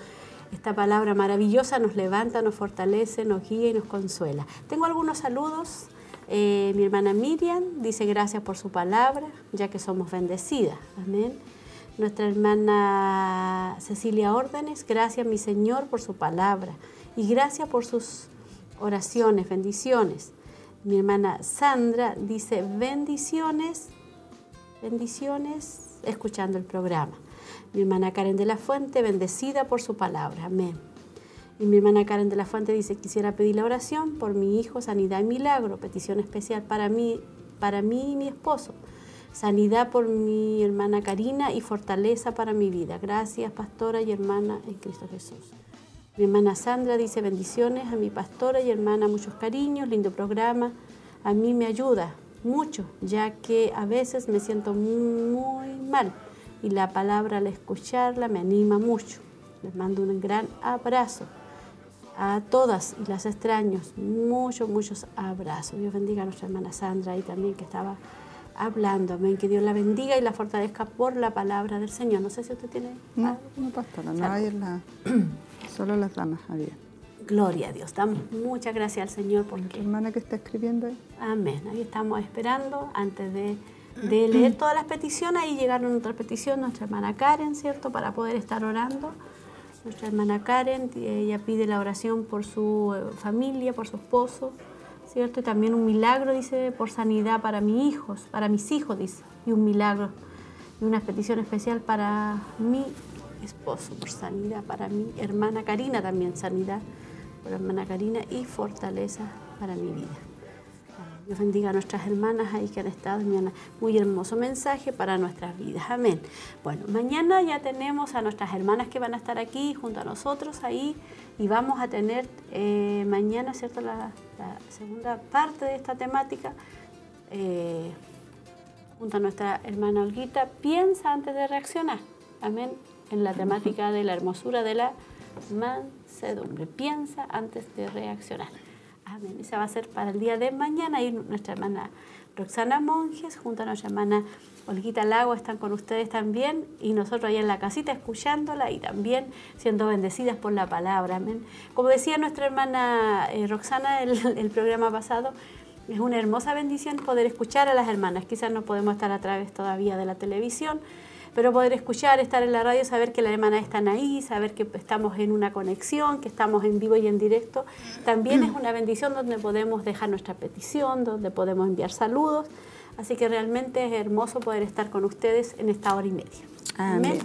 [SPEAKER 2] esta palabra maravillosa nos levanta, nos fortalece, nos guía y nos consuela. Tengo algunos saludos. Eh, mi hermana Miriam dice gracias por su palabra, ya que somos bendecidas. Amén. Nuestra hermana Cecilia Órdenes, gracias mi Señor por su palabra y gracias por sus oraciones, bendiciones. Mi hermana Sandra dice bendiciones, bendiciones, escuchando el programa. Mi hermana Karen de la Fuente, bendecida por su palabra. Amén. Y mi hermana Karen de la Fuente dice, quisiera pedir la oración por mi hijo, sanidad y milagro, petición especial para mí, para mí y mi esposo. Sanidad por mi hermana Karina y fortaleza para mi vida. Gracias, pastora y hermana en Cristo Jesús. Mi hermana Sandra dice bendiciones a mi pastora y hermana, muchos cariños, lindo programa. A mí me ayuda mucho, ya que a veces me siento muy mal y la palabra al escucharla me anima mucho. Les mando un gran abrazo a todas y las extraños, muchos, muchos abrazos. Dios bendiga a nuestra hermana Sandra y también que estaba hablando. Amén. Que Dios la bendiga y la fortalezca por la palabra del Señor. No sé si usted tiene.
[SPEAKER 3] No, no pastora, no hay la. Solo las damas había.
[SPEAKER 2] Gloria a Dios. Damos muchas gracias al Señor porque...
[SPEAKER 3] hermana que está escribiendo ahí.
[SPEAKER 2] Amén. Ahí estamos esperando antes de, leer todas las peticiones. Ahí llegaron otras peticiones, nuestra hermana Karen, ¿cierto? Para poder estar orando. Nuestra hermana Karen, ella pide la oración por su eh, familia, por su esposo, ¿cierto? Y también un milagro, dice, por sanidad para mis hijos, para mis hijos, dice. Y un milagro y una petición especial para mí esposo, por sanidad para mi hermana Karina también, sanidad hermana Karina y fortaleza para mi vida. Dios bendiga a nuestras hermanas ahí que han estado. Muy hermoso mensaje para nuestras vidas. Amén. Bueno, mañana ya tenemos a nuestras hermanas que van a estar aquí junto a nosotros ahí y vamos a tener eh, mañana, ¿cierto? La, segunda parte de esta temática. Eh, junto a nuestra hermana Olguita, piensa antes de reaccionar. Amén en la temática de la hermosura de la mansedumbre. Piensa antes de reaccionar. Amén. Esa va a ser para el día de mañana. Y nuestra hermana Roxana Monjes, junto a nuestra hermana Olguita Lago, están con ustedes también. Y nosotros ahí en la casita escuchándola y también siendo bendecidas por la palabra. Amén. Como decía nuestra hermana eh, Roxana el, el programa pasado, es una hermosa bendición poder escuchar a las hermanas. Quizás no podemos estar a través todavía de la televisión, pero poder escuchar, estar en la radio, saber que las hermanas están ahí, saber que estamos en una conexión, que estamos en vivo y en directo, también es una bendición donde podemos dejar nuestra petición, donde podemos enviar saludos. Así que realmente es hermoso poder estar con ustedes en esta hora y media. Amén.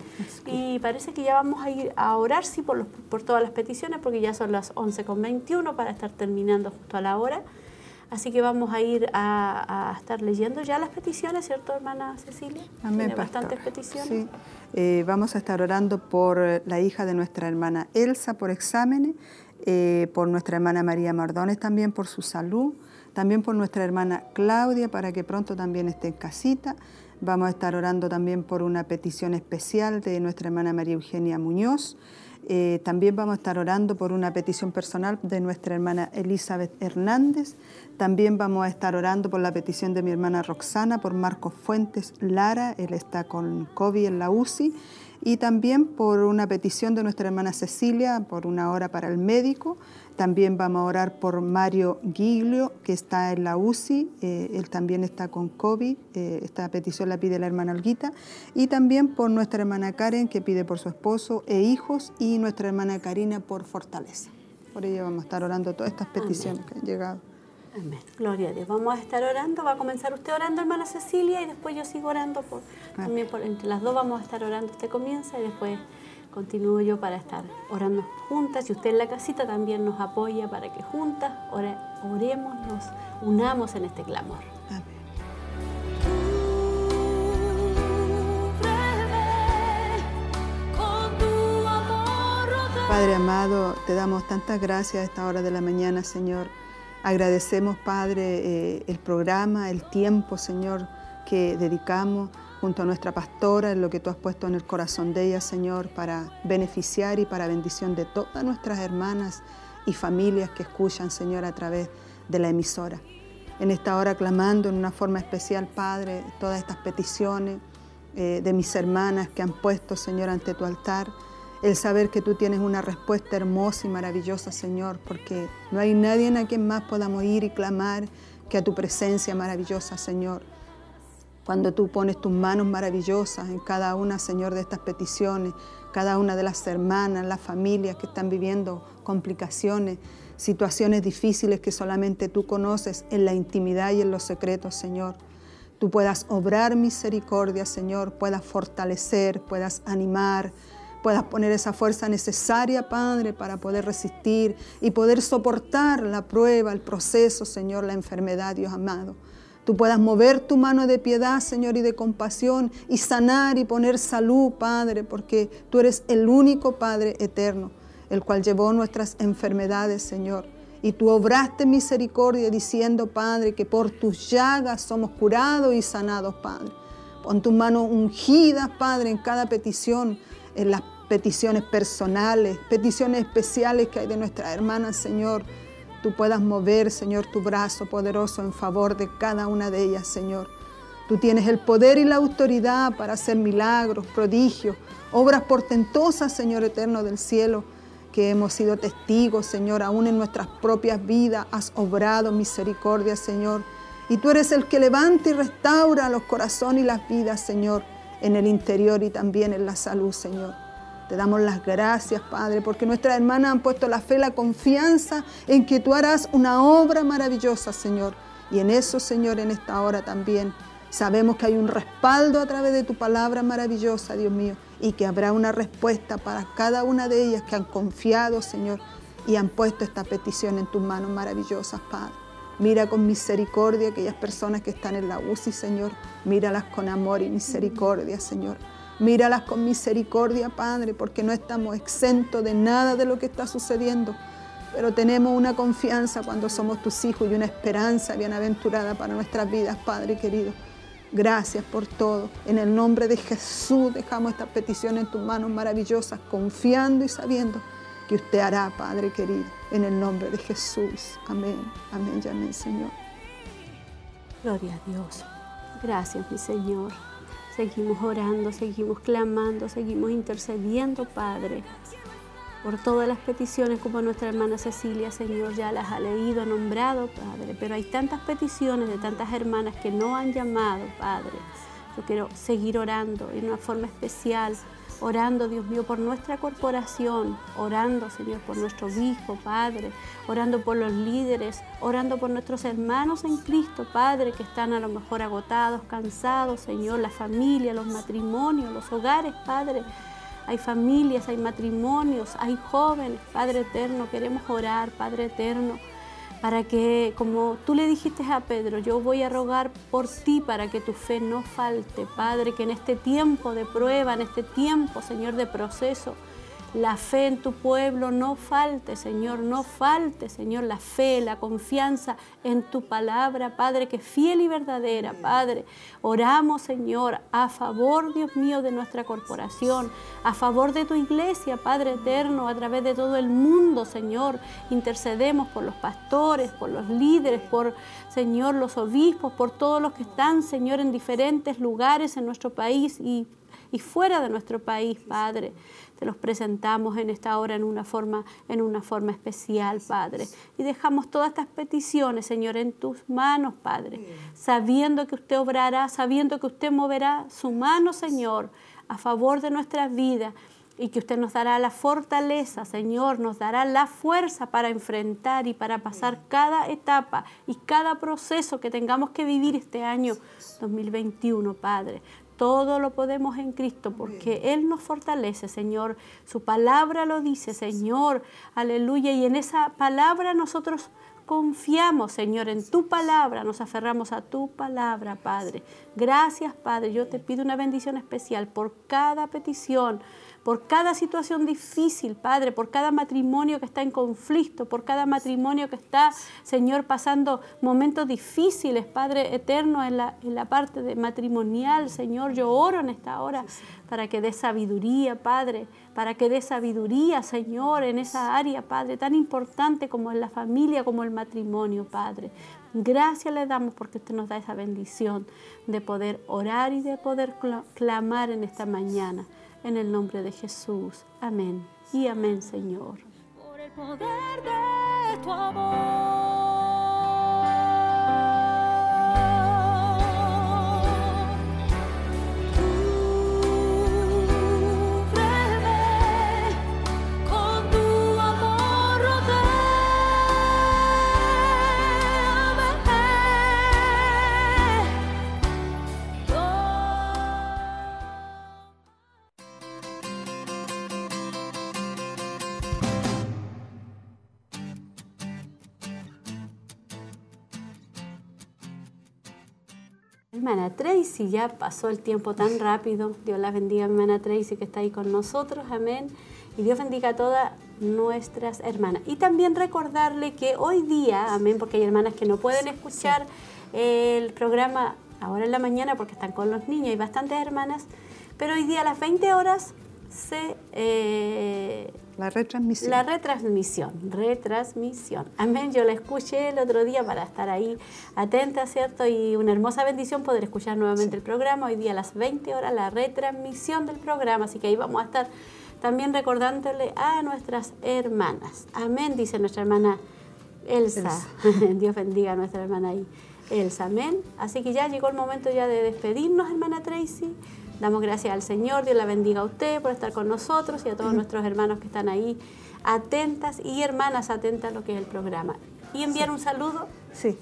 [SPEAKER 2] Y parece que ya vamos a ir a orar, sí, por, por todas las peticiones, porque ya son las 11.21 para estar terminando justo a la hora. Así que vamos a ir a, estar leyendo ya las peticiones, ¿cierto, hermana Cecilia?
[SPEAKER 3] Amén, Tiene bastantes peticiones. Sí. Eh, vamos a estar orando por la hija de nuestra hermana Elsa por exámenes, eh, por nuestra hermana María Mardones también por su salud, también por nuestra hermana Claudia para que pronto también esté en casita. Vamos a estar orando también por una petición especial de nuestra hermana María Eugenia Muñoz. Eh, también vamos a estar orando por una petición personal de nuestra hermana Elizabeth Hernández. También vamos a estar orando por la petición de mi hermana Roxana, por Marcos Fuentes Lara, él está con COVID en la UCI. y también por una petición de nuestra hermana Cecilia, por una hora para el médico. También vamos a orar por Mario Giglio, que está en la UCI, eh, él también está con COVID, eh, esta petición la pide la hermana Olguita, y también por nuestra hermana Karen, que pide por su esposo e hijos, y nuestra hermana Karina por fortaleza. Por ello vamos a estar orando todas estas peticiones que han llegado.
[SPEAKER 2] Amén. Gloria a Dios. Vamos a estar orando. Va a comenzar usted orando, hermana Cecilia, y después yo sigo orando. Por, también por, entre las dos vamos a estar orando. Usted comienza y después continúo yo para estar orando juntas. Y usted en la casita también nos apoya para que juntas oremos, nos unamos en este clamor. Amén.
[SPEAKER 3] Padre amado, te damos tantas gracias a esta hora de la mañana, Señor Agradecemos, Padre, eh, el programa, el tiempo, Señor, que dedicamos junto a nuestra pastora, en lo que tú has puesto en el corazón de ella, Señor, para beneficiar y para bendición de todas nuestras hermanas y familias que escuchan, Señor, a través de la emisora. En esta hora clamando en una forma especial, Padre, todas estas peticiones eh, de mis hermanas que han puesto, Señor, ante tu altar el saber que tú tienes una respuesta hermosa y maravillosa, Señor, porque no hay nadie a quien más podamos ir y clamar que a tu presencia maravillosa, Señor. Cuando tú pones tus manos maravillosas en cada una, Señor, de estas peticiones, cada una de las hermanas, las familias que están viviendo complicaciones, situaciones difíciles que solamente tú conoces en la intimidad y en los secretos, Señor. Tú puedas obrar misericordia, Señor, puedas fortalecer, puedas animar, puedas poner esa fuerza necesaria, Padre, para poder resistir y poder soportar la prueba, el proceso, Señor, la enfermedad, Dios amado. Tú puedas mover tu mano de piedad, Señor, y de compasión y sanar y poner salud, Padre, porque tú eres el único Padre eterno, el cual llevó nuestras enfermedades, Señor. Y tú obraste misericordia diciendo, Padre, que por tus llagas somos curados y sanados, Padre. Pon tu mano ungida, Padre, en cada petición, en las peticiones personales, peticiones especiales que hay de nuestras hermanas, Señor. Tú puedas mover, Señor, tu brazo poderoso en favor de cada una de ellas, Señor. Tú tienes el poder y la autoridad para hacer milagros, prodigios, obras portentosas, Señor eterno del cielo, que hemos sido testigos, Señor, aún en nuestras propias vidas. Has obrado misericordia, Señor. Y tú eres el que levanta y restaura los corazones y las vidas, Señor, en el interior y también en la salud, Señor. Te damos las gracias, Padre, porque nuestras hermanas han puesto la fe, la confianza en que tú harás una obra maravillosa, Señor. Y en eso, Señor, en esta hora también sabemos que hay un respaldo a través de tu palabra maravillosa, Dios mío, y que habrá una respuesta para cada una de ellas que han confiado, Señor, y han puesto esta petición en tus manos maravillosas, Padre. Mira con misericordia aquellas personas que están en la UCI, Señor. Míralas con amor y misericordia, Señor. Míralas con misericordia, Padre, porque no estamos exentos de nada de lo que está sucediendo. Pero tenemos una confianza cuando somos tus hijos y una esperanza bienaventurada para nuestras vidas, Padre querido. Gracias por todo. En el nombre de Jesús dejamos esta petición en tus manos maravillosas, confiando y sabiendo que usted hará, Padre querido. En el nombre de Jesús. Amén. Amén y amén, Señor.
[SPEAKER 2] Gloria a Dios. Gracias, mi Señor. Seguimos orando, seguimos clamando, seguimos intercediendo, Padre, por todas las peticiones como nuestra hermana Cecilia, Señor, ya las ha leído, nombrado, Padre. Pero hay tantas peticiones de tantas hermanas que no han llamado, Padre. Yo quiero seguir orando en una forma especial orando, Dios mío, por nuestra corporación, orando, Señor, por nuestro obispo, Padre, orando por los líderes, orando por nuestros hermanos en Cristo, Padre, que están a lo mejor agotados, cansados, Señor, la familia, los matrimonios, los hogares, Padre. Hay familias, hay matrimonios, hay jóvenes, Padre eterno, queremos orar, Padre eterno para que, como tú le dijiste a Pedro, yo voy a rogar por ti para que tu fe no falte, Padre, que en este tiempo de prueba, en este tiempo, Señor, de proceso, la fe en tu pueblo no falte, Señor, no falte, Señor, la fe, la confianza en tu palabra, Padre, que es fiel y verdadera, Padre. Oramos, Señor, a favor, Dios mío, de nuestra corporación, a favor de tu iglesia, Padre eterno, a través de todo el mundo, Señor. Intercedemos por los pastores, por los líderes, por, Señor, los obispos, por todos los que están, Señor, en diferentes lugares en nuestro país y y fuera de nuestro país, Padre. Te los presentamos en esta hora en una forma, en una forma especial, Padre. Y dejamos todas estas peticiones, Señor, en tus manos, Padre, sabiendo que usted obrará, sabiendo que usted moverá su mano, Señor, a favor de nuestras vidas y que usted nos dará la fortaleza, Señor, nos dará la fuerza para enfrentar y para pasar cada etapa y cada proceso que tengamos que vivir este año 2021, Padre. Todo lo podemos en Cristo porque Él nos fortalece, Señor. Su palabra lo dice, Señor. Aleluya. Y en esa palabra nosotros confiamos, Señor, en tu palabra. Nos aferramos a tu palabra, Padre. Gracias, Padre. Yo te pido una bendición especial por cada petición por cada situación difícil, Padre, por cada matrimonio que está en conflicto, por cada matrimonio que está, Señor, pasando momentos difíciles, Padre eterno, en la, en la parte de matrimonial, Señor, yo oro en esta hora para que dé sabiduría, Padre, para que dé sabiduría, Señor, en esa área, Padre, tan importante como en la familia, como el matrimonio, Padre. Gracias le damos porque usted nos da esa bendición de poder orar y de poder clamar en esta mañana en el nombre de Jesús. Amén y amén, Señor.
[SPEAKER 4] Por el poder de tu amor.
[SPEAKER 2] Hermana Tracy, ya pasó el tiempo tan rápido. Dios la bendiga, hermana Tracy, que está ahí con nosotros. Amén. Y Dios bendiga a todas nuestras hermanas. Y también recordarle que hoy día, amén, porque hay hermanas que no pueden escuchar el programa ahora en la mañana porque están con los niños, hay bastantes hermanas, pero hoy día a las 20 horas se eh,
[SPEAKER 3] la retransmisión.
[SPEAKER 2] La retransmisión, retransmisión. Amén, yo la escuché el otro día para estar ahí atenta, ¿cierto? Y una hermosa bendición poder escuchar nuevamente el programa. Hoy día a las 20 horas la retransmisión del programa, así que ahí vamos a estar también recordándole a nuestras hermanas. Amén, dice nuestra hermana Elsa. Dios bendiga a nuestra hermana ahí. Elsa, amén. Así que ya llegó el momento ya de despedirnos, hermana Tracy. Damos gracias al Señor, Dios la bendiga a usted por estar con nosotros y a todos nuestros hermanos que están ahí atentas y hermanas atentas a lo que es el programa. Y enviar un saludo.
[SPEAKER 3] Sí,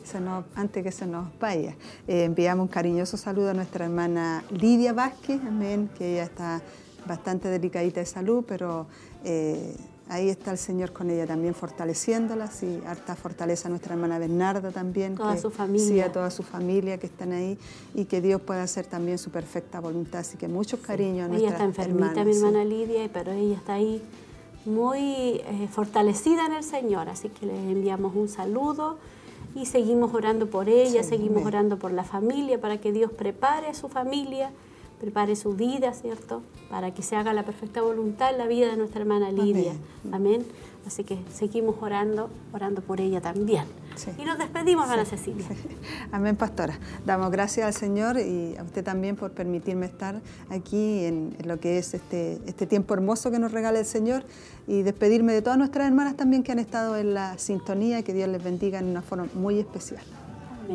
[SPEAKER 3] antes que se nos vaya, eh, enviamos un cariñoso saludo a nuestra hermana Lidia Vázquez, amén, que ella está bastante delicadita de salud, pero eh, ahí está el Señor con ella también fortaleciéndola, sí, harta fortaleza a nuestra hermana Bernarda también.
[SPEAKER 2] Toda su familia.
[SPEAKER 3] Sí, a toda su familia que están ahí y que Dios pueda hacer también su perfecta voluntad. Así que muchos cariños a nuestra
[SPEAKER 2] Ella está enfermita, mi hermana Lidia, pero ella está ahí muy eh, fortalecida en el Señor, así que le enviamos un saludo y seguimos orando por ella, seguimos orando por la familia, para que Dios prepare a su familia prepare su vida, ¿cierto? Para que se haga la perfecta voluntad en la vida de nuestra hermana Lidia. Amén. Así que seguimos orando, orando por ella también. Y nos despedimos, hermana Cecilia.
[SPEAKER 3] Amén, pastora. Damos gracias al Señor y a usted también por permitirme estar aquí en, lo que es este, este tiempo hermoso que nos regala el Señor y despedirme de todas nuestras hermanas también que han estado en la sintonía. Que Dios les bendiga en una forma muy especial.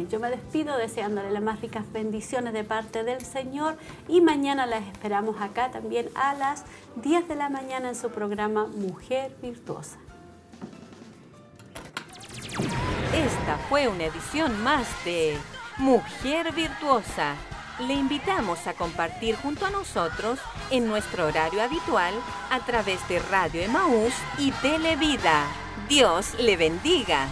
[SPEAKER 2] Yo me despido deseándole las más ricas bendiciones de parte del Señor y mañana las esperamos acá también a las 10 de la mañana en su programa Mujer Virtuosa.
[SPEAKER 7] Esta fue una edición más de Mujer Virtuosa. Le invitamos a compartir junto a nosotros en nuestro horario habitual a través de Radio Emaús y Televida. Dios le bendiga.